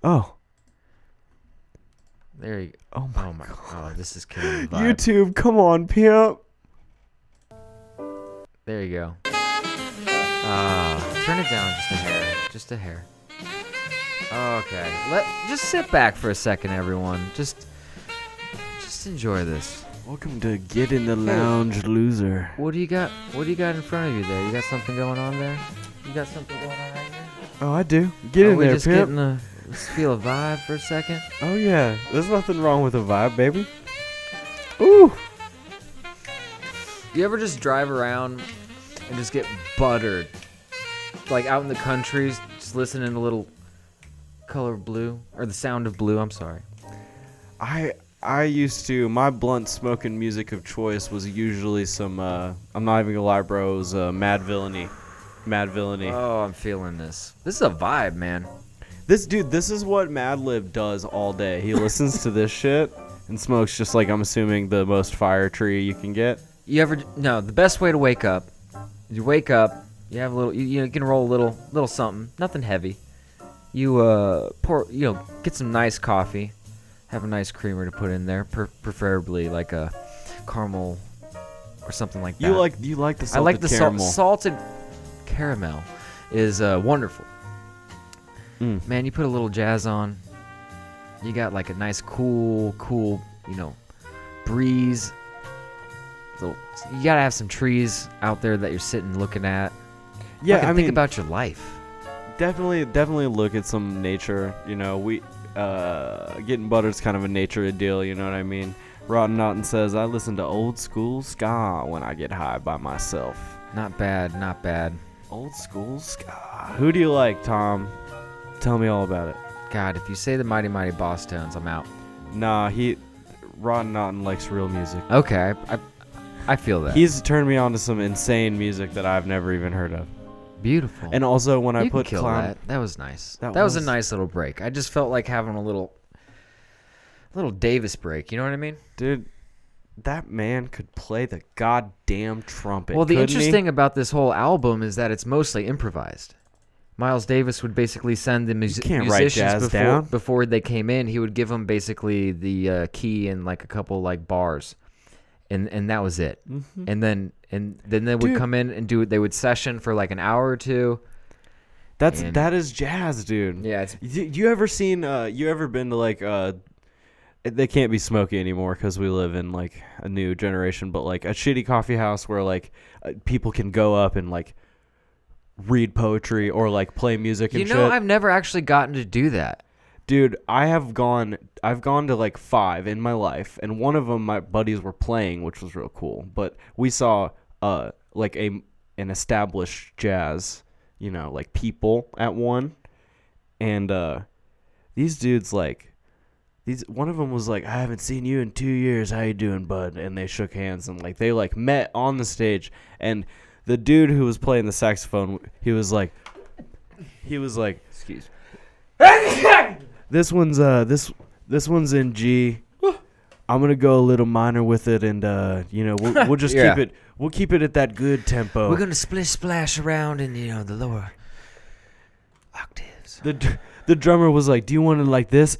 Oh. There you go. Oh my, Oh my. Oh, this is killing the vibe. YouTube, come on, pimp. There you go. Ah, turn it down just a hair. Just a hair. Okay. Let just sit back for a second, everyone. Just, just enjoy this. Welcome to Get in the Lounge, loser. What do you got? What do you got in front of you there? You got something going on there? You got something going on right there? Oh, I do. Get Are in we there, just pimp. getting a let's feel a vibe for a second? Oh yeah, there's nothing wrong with a vibe, baby. Ooh. You ever just drive around and just get buttered? Like out in the countries, just listening to a little color of blue or the sound of blue. I'm sorry. I I used to my blunt smoking music of choice was usually some uh I'm not even gonna lie, bro, it was uh, Madvillainy. Mad Villainy. Oh, I'm feeling this. This is a vibe, man. This dude, this is what Madlib does all day. He listens to this shit and smokes just like I'm assuming the most fire tree you can get. You ever? No. The best way to wake up. You wake up. You have a little. You, you can roll a little, little something. Nothing heavy. You uh pour. You know, get some nice coffee. Have a nice creamer to put in there, per- preferably like a caramel or something like that. You like you like the I salted like the caramel. salted caramel is uh, wonderful. Mm. man, you put a little jazz on. You got like a nice, cool, cool, you know, breeze. So you gotta have some trees out there that you're sitting looking at. Yeah, I think mean, about your life. definitely, definitely look at some nature. You know, we uh, getting butter's kind of a nature of deal. You know what I mean? Rotten Naughton says, "I listen to old school ska when I get high by myself." Not bad, not bad. Old school ska. Who do you like, Tom? Tell me all about it. God, if you say the Mighty Mighty Bosstones, I'm out. Nah, he Rotten Naughton likes real music. Okay, I, I, I feel that. He's turned me on to some insane music that I've never even heard of. Beautiful. And also when I you put kill clown, that. That was nice. That That, was, was- a nice little break. I just felt like having a little, little Davis break. You know what I mean? dude, that man could play the goddamn trumpet. well, the couldn't he? interesting about this whole album is that it's mostly improvised. Miles Davis would basically send the mus- can't write musicians jazz before, down. before they came in. He would give them basically the uh, key and like a couple like bars, and and that was it. And then and then they would Mm-hmm. Dude. come in and do it. They would session for like an hour or two. That's and- that is jazz, dude. Yeah, it's You, you ever seen? Uh, you ever been to like? Uh, they can't be smoky anymore because we live in like a new generation. But like a shitty coffee house where like uh, people can go up and like read poetry or like play music and you know shit. I've never actually gotten to do that. Dude, I have gone. I've gone to like five in my life, and one of them my buddies were playing, which was real cool. But we saw uh like a an established jazz, you know, like people at one, and uh these dudes like these one of them was like, I haven't seen you in two years. How you doing, bud? And they shook hands and like they like met on the stage, and the dude who was playing the saxophone, he was like, he was like, excuse. This one's uh this this one's in G. I'm gonna go a little minor with it, and uh, you know we'll, we'll just Yeah. keep it we'll keep it at that good tempo. We're gonna splish splash around in you know the lower octaves. the dr- the drummer was like, "Do you want it like this?"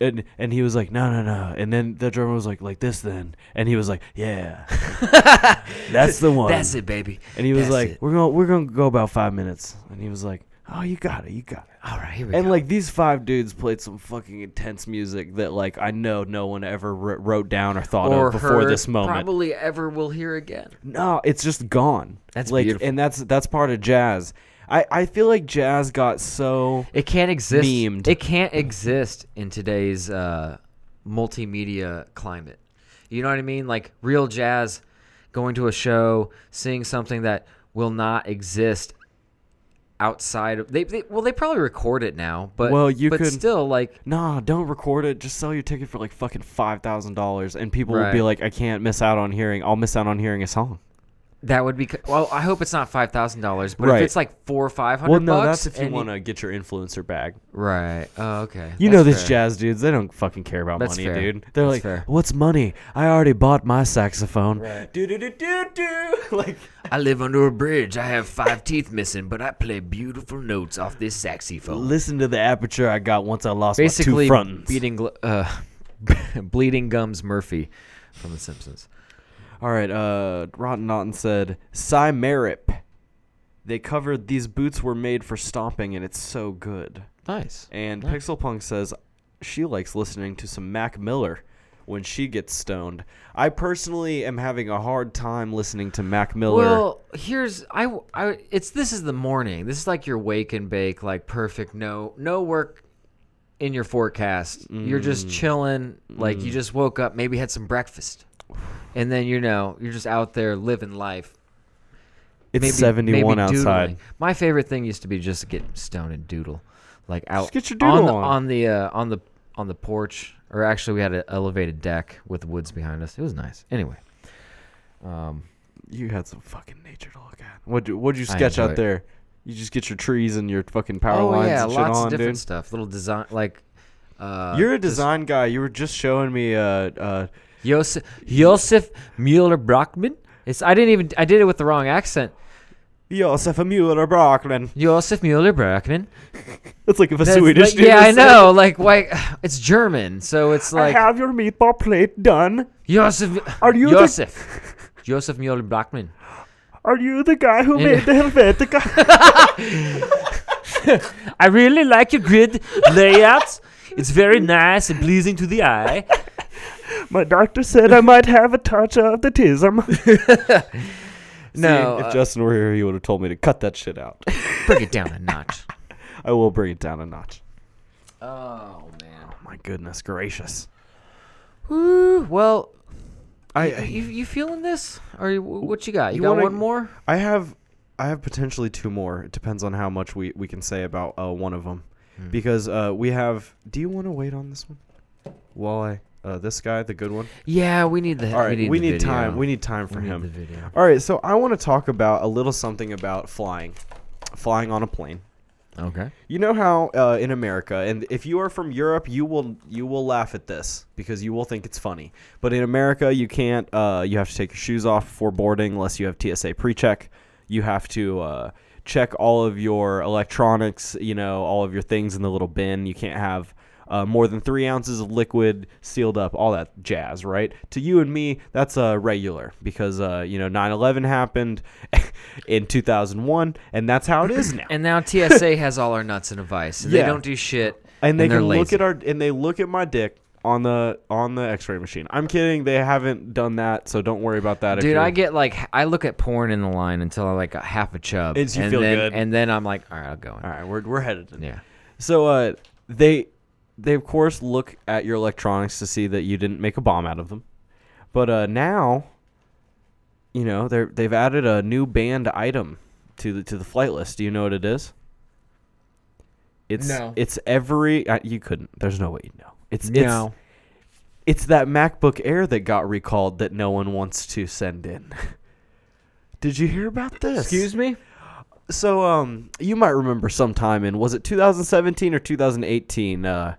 And and he was like, "No, no, no." And then the drummer was like, "Like this, then." And he was like, "Yeah, that's the one." That's it, baby. And he was That's like, it. "We're gonna we're gonna go about five minutes." And he was like, "Oh, you got it, you got it." All right, here we And go. like these five dudes played some fucking intense music that like I know no one ever wr- wrote down or thought or of before this moment. probably ever will hear again. No, it's just gone. That's like, beautiful. and that's that's part of jazz. I I feel like jazz got so It can't exist. Memed. It can't exist in today's uh, multimedia climate. You know what I mean? Like real jazz, going to a show, seeing something that will not exist outside of they, they well they probably record it now but Well, you but could- still like nah. Don't record it. Just sell your ticket for like fucking five thousand dollars, and people will be like, I can't miss out on hearing. I'll miss out on hearing a song. That would be well I hope it's not five thousand dollars but Right. if it's like four or five hundred Well, no, bucks that's if you and want to get your influencer bag. right oh okay You That's know these fair. jazz dudes, they don't fucking care about That's money, fair. dude. They're That's like, fair. "What's money? I already bought my saxophone." Do do do do do. Like, I live under a bridge I have five teeth missing but I play beautiful notes off this saxophone listen to the aperture I got once I lost basically my two frontons. beating gl- uh, bleeding gums Murphy from The Simpsons. All right, uh, Rotten Naughton said, Cymerip. They covered these boots were made for stomping, and it's so good. Nice. And Pixelpunk says she likes listening to some Mac Miller when she gets stoned. I personally am having a hard time listening to Mac Miller. Well, here's I, I it's this is the morning. This is like your wake and bake, like perfect. No no work in your forecast. You're just Mm. chilling. Like you just woke up, maybe had some breakfast, and then you know you're just out there living life. it's maybe, 71 maybe outside. My favorite thing used to be just to get stoned and doodle, like out get your on doodle the on. on the uh, on the on the porch, or actually we had an elevated deck with woods behind us. It was nice. Anyway, um, You had some fucking nature to look at. What'd you, what'd you I sketch enjoy out it. there? You just get your trees and your fucking power oh lines yeah, and shit lots on, of different dude. stuff. Little design, like uh, You're a just design guy. You were just showing me uh uh Josef Josef Mueller Brockmann. It's I didn't even I did it with the wrong accent. Josef Mueller Brocklin. Josef Mueller Brockmann. That's like if a That's Swedish like- dude yeah, I know. Like, why? It's German, so it's like. I have your meatball plate done. Josef. Are you the- Josef? Josef Mueller Brockmann. Are you the guy who made the Helvetica? I really like your grid layout. It's very nice and pleasing to the eye. My doctor said I might have a touch of the tism. No, if uh, Justin were here, he would have told me to cut that shit out. bring it down a notch. I will bring it down a notch. Oh man. Oh my goodness gracious. Woo. Well, I you, you feeling this? Or you- what you got? You, You got wanna- one more? I have I have potentially two more. It depends on how much we, we can say about uh, one of them, because uh, we have. Do you want to wait on this one? While I uh, this guy, the good one. Yeah, we need the. All right, we need, the time. We need time for We need him. All right, so I want to talk about a little something about flying, flying on a plane. Okay. You know how uh, in America, and if you are from Europe, you will you will laugh at this because you will think it's funny. But in America, you can't. Uh, you have to take your shoes off before boarding unless you have TSA pre-check. You have to uh, check all of your electronics. You know all of your things in the little bin. You can't have. Uh, more than three ounces of liquid sealed up, all that jazz, right? To you and me, that's uh, regular because uh, you know 9/11 happened in 2001, and that's how it is now. And now TSA has all our nuts in a vice. And Yeah. They don't do shit. and they they're can look at our and they look at my dick on the on the X-ray machine. I'm kidding. They haven't done that, so don't worry about that. Dude, I get like I look at porn in the line until I like a half a chub. It's- you and feel then, good. And then I'm like, all right, I'll go in. all right. We're we're headed. In. Yeah. So uh, they they of course look at your electronics to see that you didn't make a bomb out of them, but uh, now, you know they're they've added a new banned item to the to the flight list. Do you know what it is? It's No. it's every uh, you couldn't. There's no way you know. It's No. it's it's that MacBook Air that got recalled that no one wants to send in. Did you hear about this? Excuse me? So um, you might remember sometime in was it 2017 or 2018? Uh,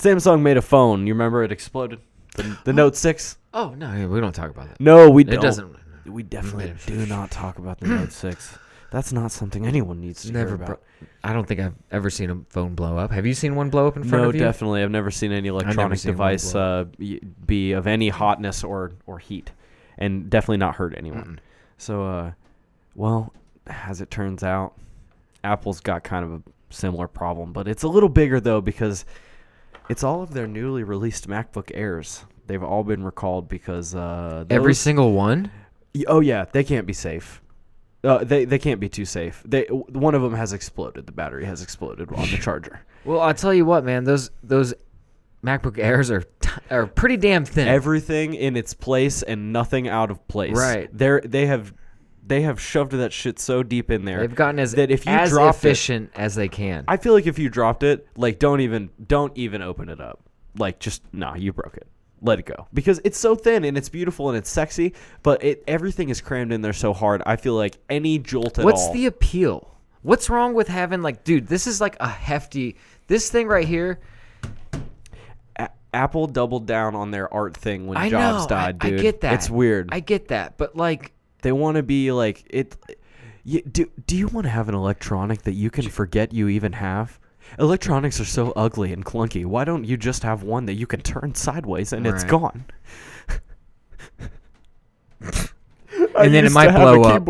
Samsung made a phone. You remember it exploded. The, the Note Six. Oh no, we don't talk about that. No, we don't. It doesn't. We definitely do not talk about the Note Six. That's not something anyone needs to Never. hear Bro- about. I don't think I've ever seen a phone blow up. Have you seen one blow up in front No, of you? No, definitely. I've never seen any electronic seen device uh, be, of any hotness or, or heat, and definitely not hurt anyone. So, uh, well, as it turns out, Apple's got kind of a similar problem, but it's a little bigger though because it's all of their newly released MacBook Airs. They've all been recalled because uh, Every single one. Oh yeah, they can't be safe. Uh, they they can't be too safe. They one of them has exploded. The battery has exploded on the charger. Well, I'll tell you what, man. Those those MacBook Airs are t- are pretty damn thin. everything in its place and nothing out of place. Right. They're they have they have shoved that shit so deep in there. They've gotten as that if you as dropped it- efficient as they can. I feel like if you dropped it, like don't even don't even open it up. Like just nah, you broke it. Let it go because it's so thin and it's beautiful and it's sexy, but it everything is crammed in there so hard. I feel like any jolt at What's all. the appeal? What's wrong with having like, dude? This is like a hefty. This thing right here. A- Apple doubled down on their art thing when I Jobs know. died, I, dude. I get that. It's weird. I get that, but like, they want to be like it. You, do do you want to have an electronic that you can forget you even have? Electronics are so ugly and clunky. Why don't you just have one that you can turn sideways and it's Right. gone? And then it might blow up.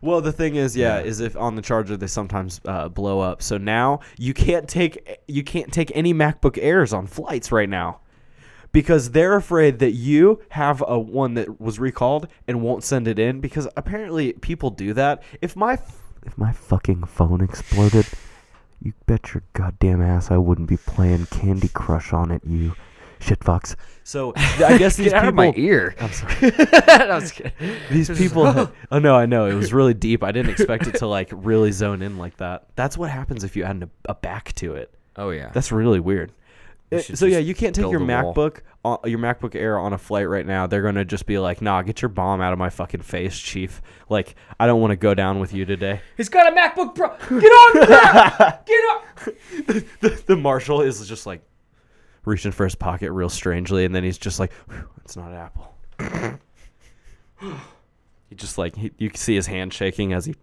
Well, the thing is, yeah, is if on the charger they sometimes uh, blow up. So now you can't take you can't take any MacBook Airs on flights right now because they're afraid that you have a one that was recalled and won't send it in because apparently people do that. If my f- if my fucking phone exploded, you bet your goddamn ass I wouldn't be playing Candy Crush on it, you shitfucks. So I guess these get out people of my ear. I'm sorry. I was kidding. These people. oh no, I know it was really deep. I didn't expect it to like really zone in like that. That's what happens if you add a, a back to it. Oh yeah. That's really weird. Should so yeah, you can't take your. MacBook, uh, your MacBook Air on a flight right now. They're gonna just be like, "Nah, get your bomb out of my fucking face, chief." Like, I don't want to go down with you today. He's got a MacBook Pro. Get on the ground. Get up. the, the marshal is just like reaching for his pocket real strangely, and then he's just like, "It's not Apple." he just like he, you can see his hand shaking as he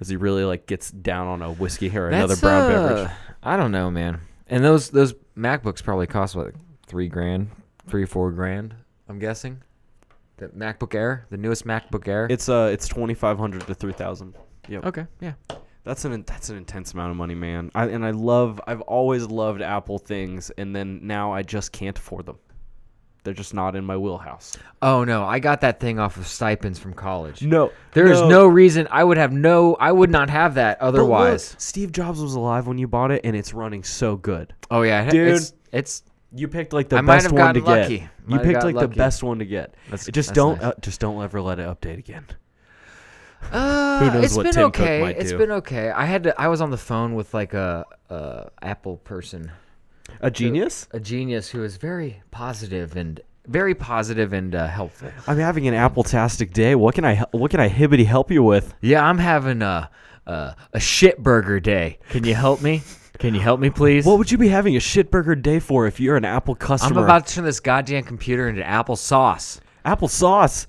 as he really like gets down on a whiskey or another That's, brown uh, beverage. I don't know, man. And those those MacBooks probably cost what three grand, three four grand. I'm guessing. The MacBook Air, the newest MacBook Air. It's uh, it's twenty five hundred to three thousand. Yep. okay. Yeah. That's an that's an intense amount of money, man. I, and I love I've always loved Apple things, and then now I just can't afford them. They're just not in my wheelhouse. Oh no, I got that thing off of stipends from college. No, There is no reason I would have no. I would not have that But look, otherwise. Steve Jobs was alive when you bought it, and it's running so good. oh yeah, Dude. It's, it's You picked like the I might best have one to gotten get. lucky. You have picked got like the lucky. best one to get. That's- just that's don't nice. uh, just don't ever let it update again. Uh, Who knows it's what been Tim Cook okay. might It's do. been okay. I had to. I was on the phone with like a, a Apple person, A genius. a genius who is very positive and very positive and uh, helpful. I'm having an Apple-tastic day. What can I what can I hibbity help you with? Yeah, I'm having a a, a shit burger day. Can you help me? Can you help me, please? What would you be having a shitburger day for if you're an Apple customer? I'm about to turn this goddamn computer into apple sauce. Apple sauce.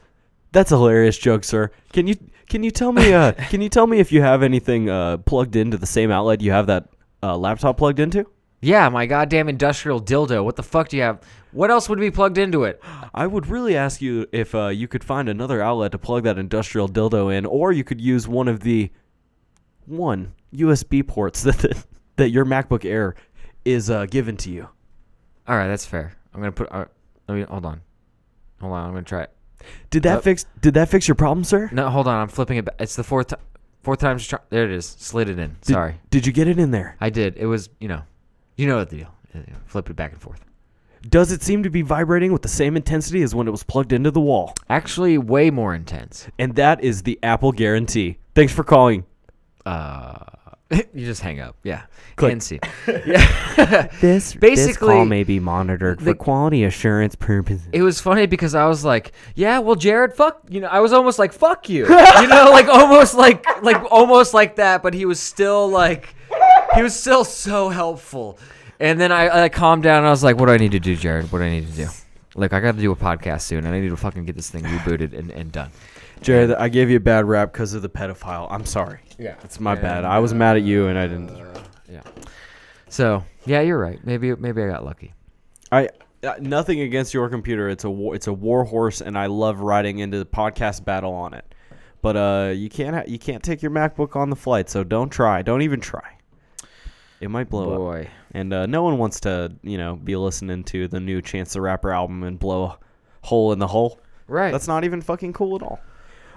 That's a hilarious joke, sir. Can you can you tell me uh can you tell me if you have anything uh plugged into the same outlet you have that uh, laptop plugged into? Yeah, my goddamn industrial dildo. What the fuck do you have? What else would be plugged into it? I would really ask you if uh, you could find another outlet to plug that industrial dildo in, or you could use one of the one USB ports that that your MacBook Air is uh, given to you. All right, that's fair. I'm gonna put. Uh, let me hold on. Hold on. I'm gonna try it. Did that Uh, fix Did that fix your problem, sir? No, hold on. I'm flipping it. Back. It's the fourth time. Fourth time's try- there. It is. Slid it in. Did, Sorry, Did you get it in there? I did. It was. You know. You know the deal. Flip it back and forth. Does it seem to be vibrating with the same intensity as when it was plugged into the wall? Actually, way more intense. And that is the Apple guarantee. Thanks for calling. Uh, you just hang up. Yeah. Click. And see. Yeah. This Basically, call may be monitored the- quality assurance purposes. it was funny because I was like, yeah, well, Jared, fuck, you know, I was almost like, fuck you, you know, like almost like, like almost like that, but he was still like, he was still so helpful. And then I, I calmed down and I was like, what do I need to do, Jared? What do I need to do? Like, I got to do a podcast soon and I need to fucking get this thing rebooted and, and done. Jared, I gave you a bad rap because of the pedophile. I'm sorry. Yeah. It's my bad. I was mad at you and I didn't. deserve it. Yeah. So, yeah, you're right. Maybe, maybe I got lucky. I uh, nothing against your computer. It's a war, it's a war horse, and I love riding into the podcast battle on it. But uh, you can't ha- you can't take your MacBook on the flight, so don't try. Don't even try. It might blow up. And uh, no one wants to, you know, be listening to the new Chance the Rapper album and blow a hole in the hole. Right. That's not even fucking cool at all.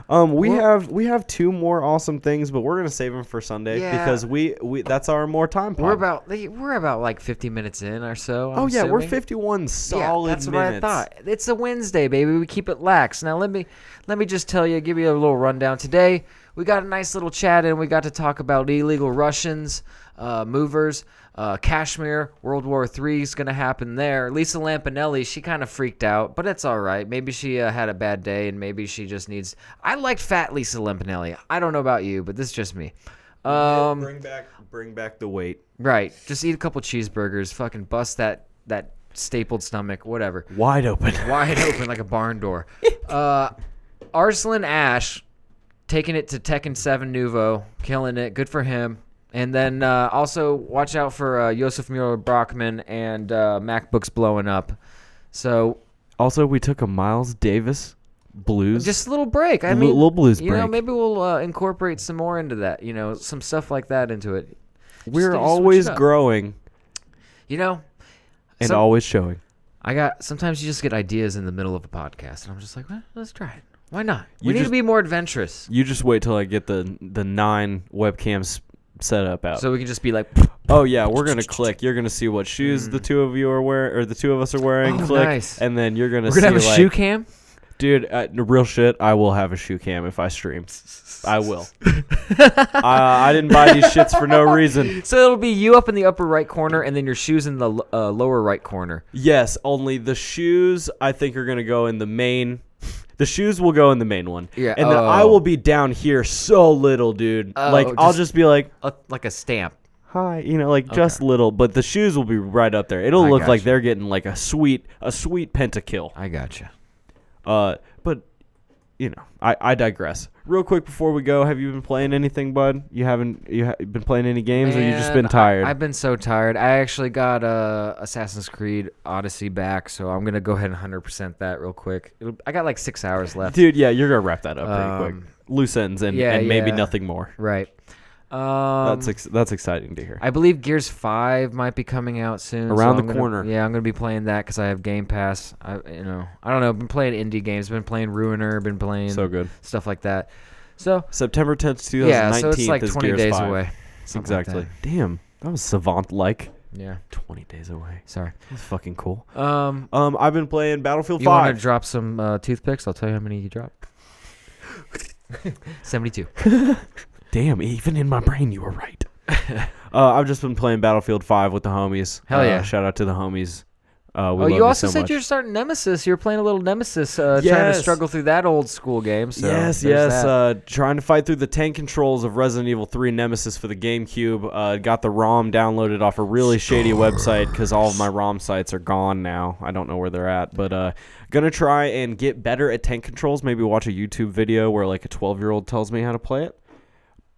Um, we Well- have we have two more awesome things, but we're gonna save them for Sunday Yeah. because we, we that's our more time. We're about we're about like 50 minutes in or so. oh I'm yeah, we're 51 solid yeah, that's minutes. what I thought. It's a Wednesday, baby. We keep it lax. Now let me let me just tell you, give you a little rundown. Today we got a nice little chat and we got to talk about illegal Russians, uh, movers, uh, Kashmir. World War III is gonna happen there. Lisa Lampanelli, she kind of freaked out, but it's all right. Maybe she uh, had a bad day and maybe she just needs. I liked fat Lisa Lampanelli. I don't know about you, but this is just me. Um, bring back bring back the weight. Right. Just eat a couple cheeseburgers. Fucking bust that that stapled stomach. Whatever. Wide open. Wide open like a barn door. Uh, Arslan Ash taking it to Tekken 7 Nuvo, killing it. Good for him. And then uh, also watch out for uh, Josef Mueller Brockmann and uh, MacBooks blowing up. So Also, we took a Miles Davis blues. just a little break. I Li- mean, little blues You know, break. maybe we'll uh, incorporate some more into that. You know, some stuff like that into it. we're switch always it up. growing You know, and some- always showing. I got sometimes you just get ideas in the middle of a podcast, and I'm just like, well, let's try it. Why not? You we need just- to be more adventurous, You just wait till I get the the nine webcams set up out. so we can just be like, oh yeah, we're gonna click. You're gonna see what shoes the two of you are wearing, or the two of us are wearing. Oh, click, nice. and then you're gonna we're gonna have a like, shoe cam. dude, uh, real shit. I will have a shoe cam if I stream. I will. uh, I didn't buy these shits for no reason. So it'll be you up in the upper right corner, and then your shoes in the uh, lower right corner. Yes, only the shoes I think are gonna go in the main. The shoes will go in the main one. Yeah, And then I oh. will be down here so little, dude. Oh, like I'll just- just be like, Uh, like a stamp. hi, you know, like just little. But the shoes will be right up there. It'll I look like gotcha. they're getting like a sweet, a sweet pentakill. I gotcha. Uh, you know, I, I digress. Real quick before we go, have you been playing anything, bud? You haven't you ha- been playing any games, or you just been Man, I- tired? I've been so tired. I actually got uh, Assassin's Creed Odyssey back, so I'm gonna go ahead and 100% that real quick. It'll, I got like six hours left. Dude, yeah, you're gonna wrap that up pretty Um, quick. Loose ends and, yeah, and maybe yeah. nothing more. Right. Um, that's ex- that's exciting to hear. I believe Gears Five might be coming out soon. so Around the gonna- corner. Yeah, I'm gonna be playing that because I have Game Pass. I, you know, I don't know. I've been playing indie games. Been playing Ruiner. Been playing so good. stuff like that. So September 10th, 2019 yeah, so it's like 20 Gears days 5. away. Something like Exactly. Damn, that was savant like. Yeah. 20 days away. Sorry. That's fucking cool. Um, Um, I've been playing Battlefield you want 5. to drop some uh, toothpicks? I'll tell you how many you dropped. Seventy-two. Damn, even in my brain, you were right. uh, I've just been playing Battlefield 5 with the homies. Hell Uh, yeah. shout out to the homies. Uh, we Oh, love you also so said much. you're starting Nemesis. You're playing a little Nemesis, uh, trying to struggle through that old school game. So yes, yes. Uh, trying to fight through the tank controls of Resident Evil 3 Nemesis for the GameCube. Uh, got the ROM downloaded off a really shady website because all of my ROM sites are gone now. I don't know where they're at, but uh, gonna try and get better at tank controls. Maybe watch a YouTube video where like a 12 year old tells me how to play it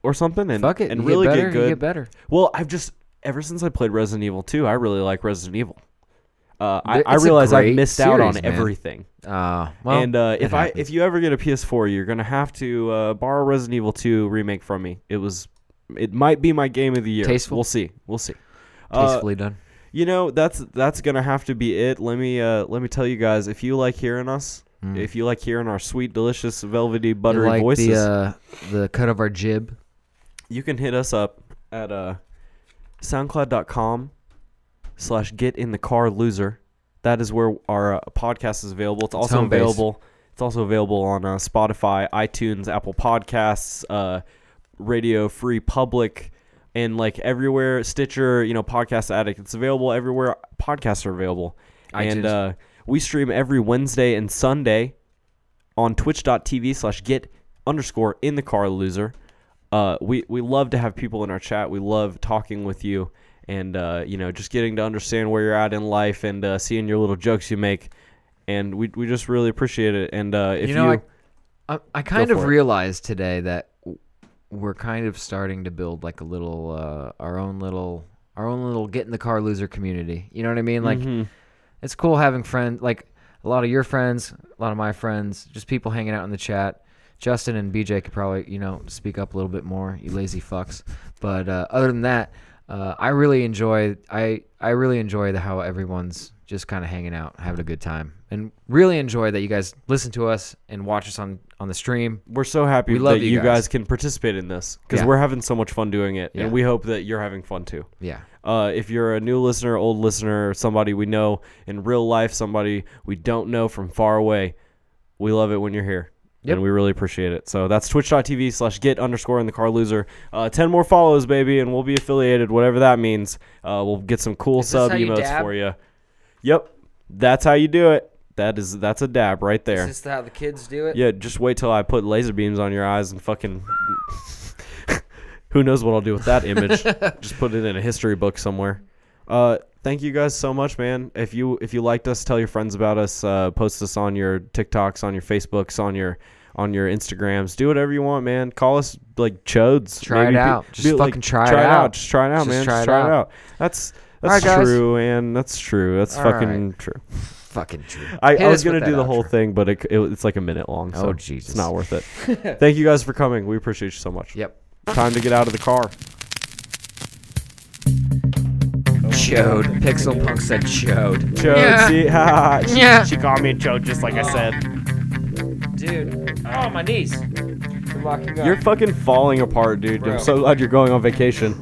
or something, and Fuck it. and you really get, better, get good. You get better. Well, I've just ever since I played Resident Evil 2, I really like Resident Evil. Uh, I, I it's a realize I've great missed out on series, man. everything. Uh, well, and uh, it if I happens. if you ever get a PS4, you're gonna have to uh, borrow Resident Evil 2 remake from me. It was, it might be my game of the year. Tasteful? We'll see. We'll see. Uh, tastefully done. you know that's that's gonna have to be it. Let me uh, let me tell you guys. If you like hearing us, if you like hearing our sweet, delicious, velvety, buttery like voices, the uh, the cut of our jib. You can hit us up at uh, soundcloud.com slash get in the car loser. That is where our uh, podcast is available. It's also available it's also available on uh, spotify itunes apple podcasts uh, radio free public and like everywhere. Stitcher you know podcast addict it's available everywhere podcasts are available. And iTunes. uh, we stream every wednesday and sunday on twitch.tv slash get underscore in the car loser uh, we we love to have people in our chat. We love talking with you, and uh, you know, just getting to understand where you're at in life and uh, seeing your little jokes you make, and we we just really appreciate it. And uh, if you you, I, I, I kind of it. realized today that we're kind of starting to build like a little, uh, our own little, our own little get in the car loser community. You know what I mean? Like, Mhm. it's cool having friends, like a lot of your friends, a lot of my friends, just people hanging out in the chat. Justin and BJ could probably, you know, speak up a little bit more, you lazy fucks. But uh, other than that, uh, I really enjoy I I really enjoy the how everyone's just kind of hanging out, having a good time, and really enjoy that you guys listen to us and watch us on on the stream. we're so happy We love that you you guys. guys. can participate in this because Yeah. we're having so much fun doing it, Yeah. and we hope that you're having fun too. Yeah, Uh, if you're a new listener, old listener, somebody we know in real life, somebody we don't know from far away, we love it when you're here. Yep. And we really appreciate it. So that's twitch.tv slash get underscore in the car loser. Uh, 10 more follows, baby, and we'll be affiliated, whatever that means. Uh, we'll get some cool sub you emotes for you. Yep. That's how you do it. That is that's a dab right there. is this how the kids do it? Yeah, just wait till I put laser beams on your eyes and fucking. Who knows what I'll do with that image? just put it in a history book somewhere. Uh, thank you guys so much, man. If you if you liked us, tell your friends about us. Uh, post us on your TikToks, on your Facebooks, on your on your Instagrams. Do whatever you want, man. Call us like chodes. Try it Maybe be- out. Just be, like, fucking try it try out. Just try it out, Just man. try just it try out. it out. That's that's right, true, and that's true. That's All fucking true. Fucking true. I, I was gonna do the whole thing, but it, it, it's like a minute long. So Oh, It's not worth it. Thank you guys for coming. We appreciate you so much. Yep. Time to get out of the car. Chode. Pixel Punk said chode. Chode, Yeah. see? Ha, she, Yeah. she called me a chode just like I said. Dude. Oh, my knees. You You're fucking falling apart, dude. Bro. I'm so glad you're going on vacation.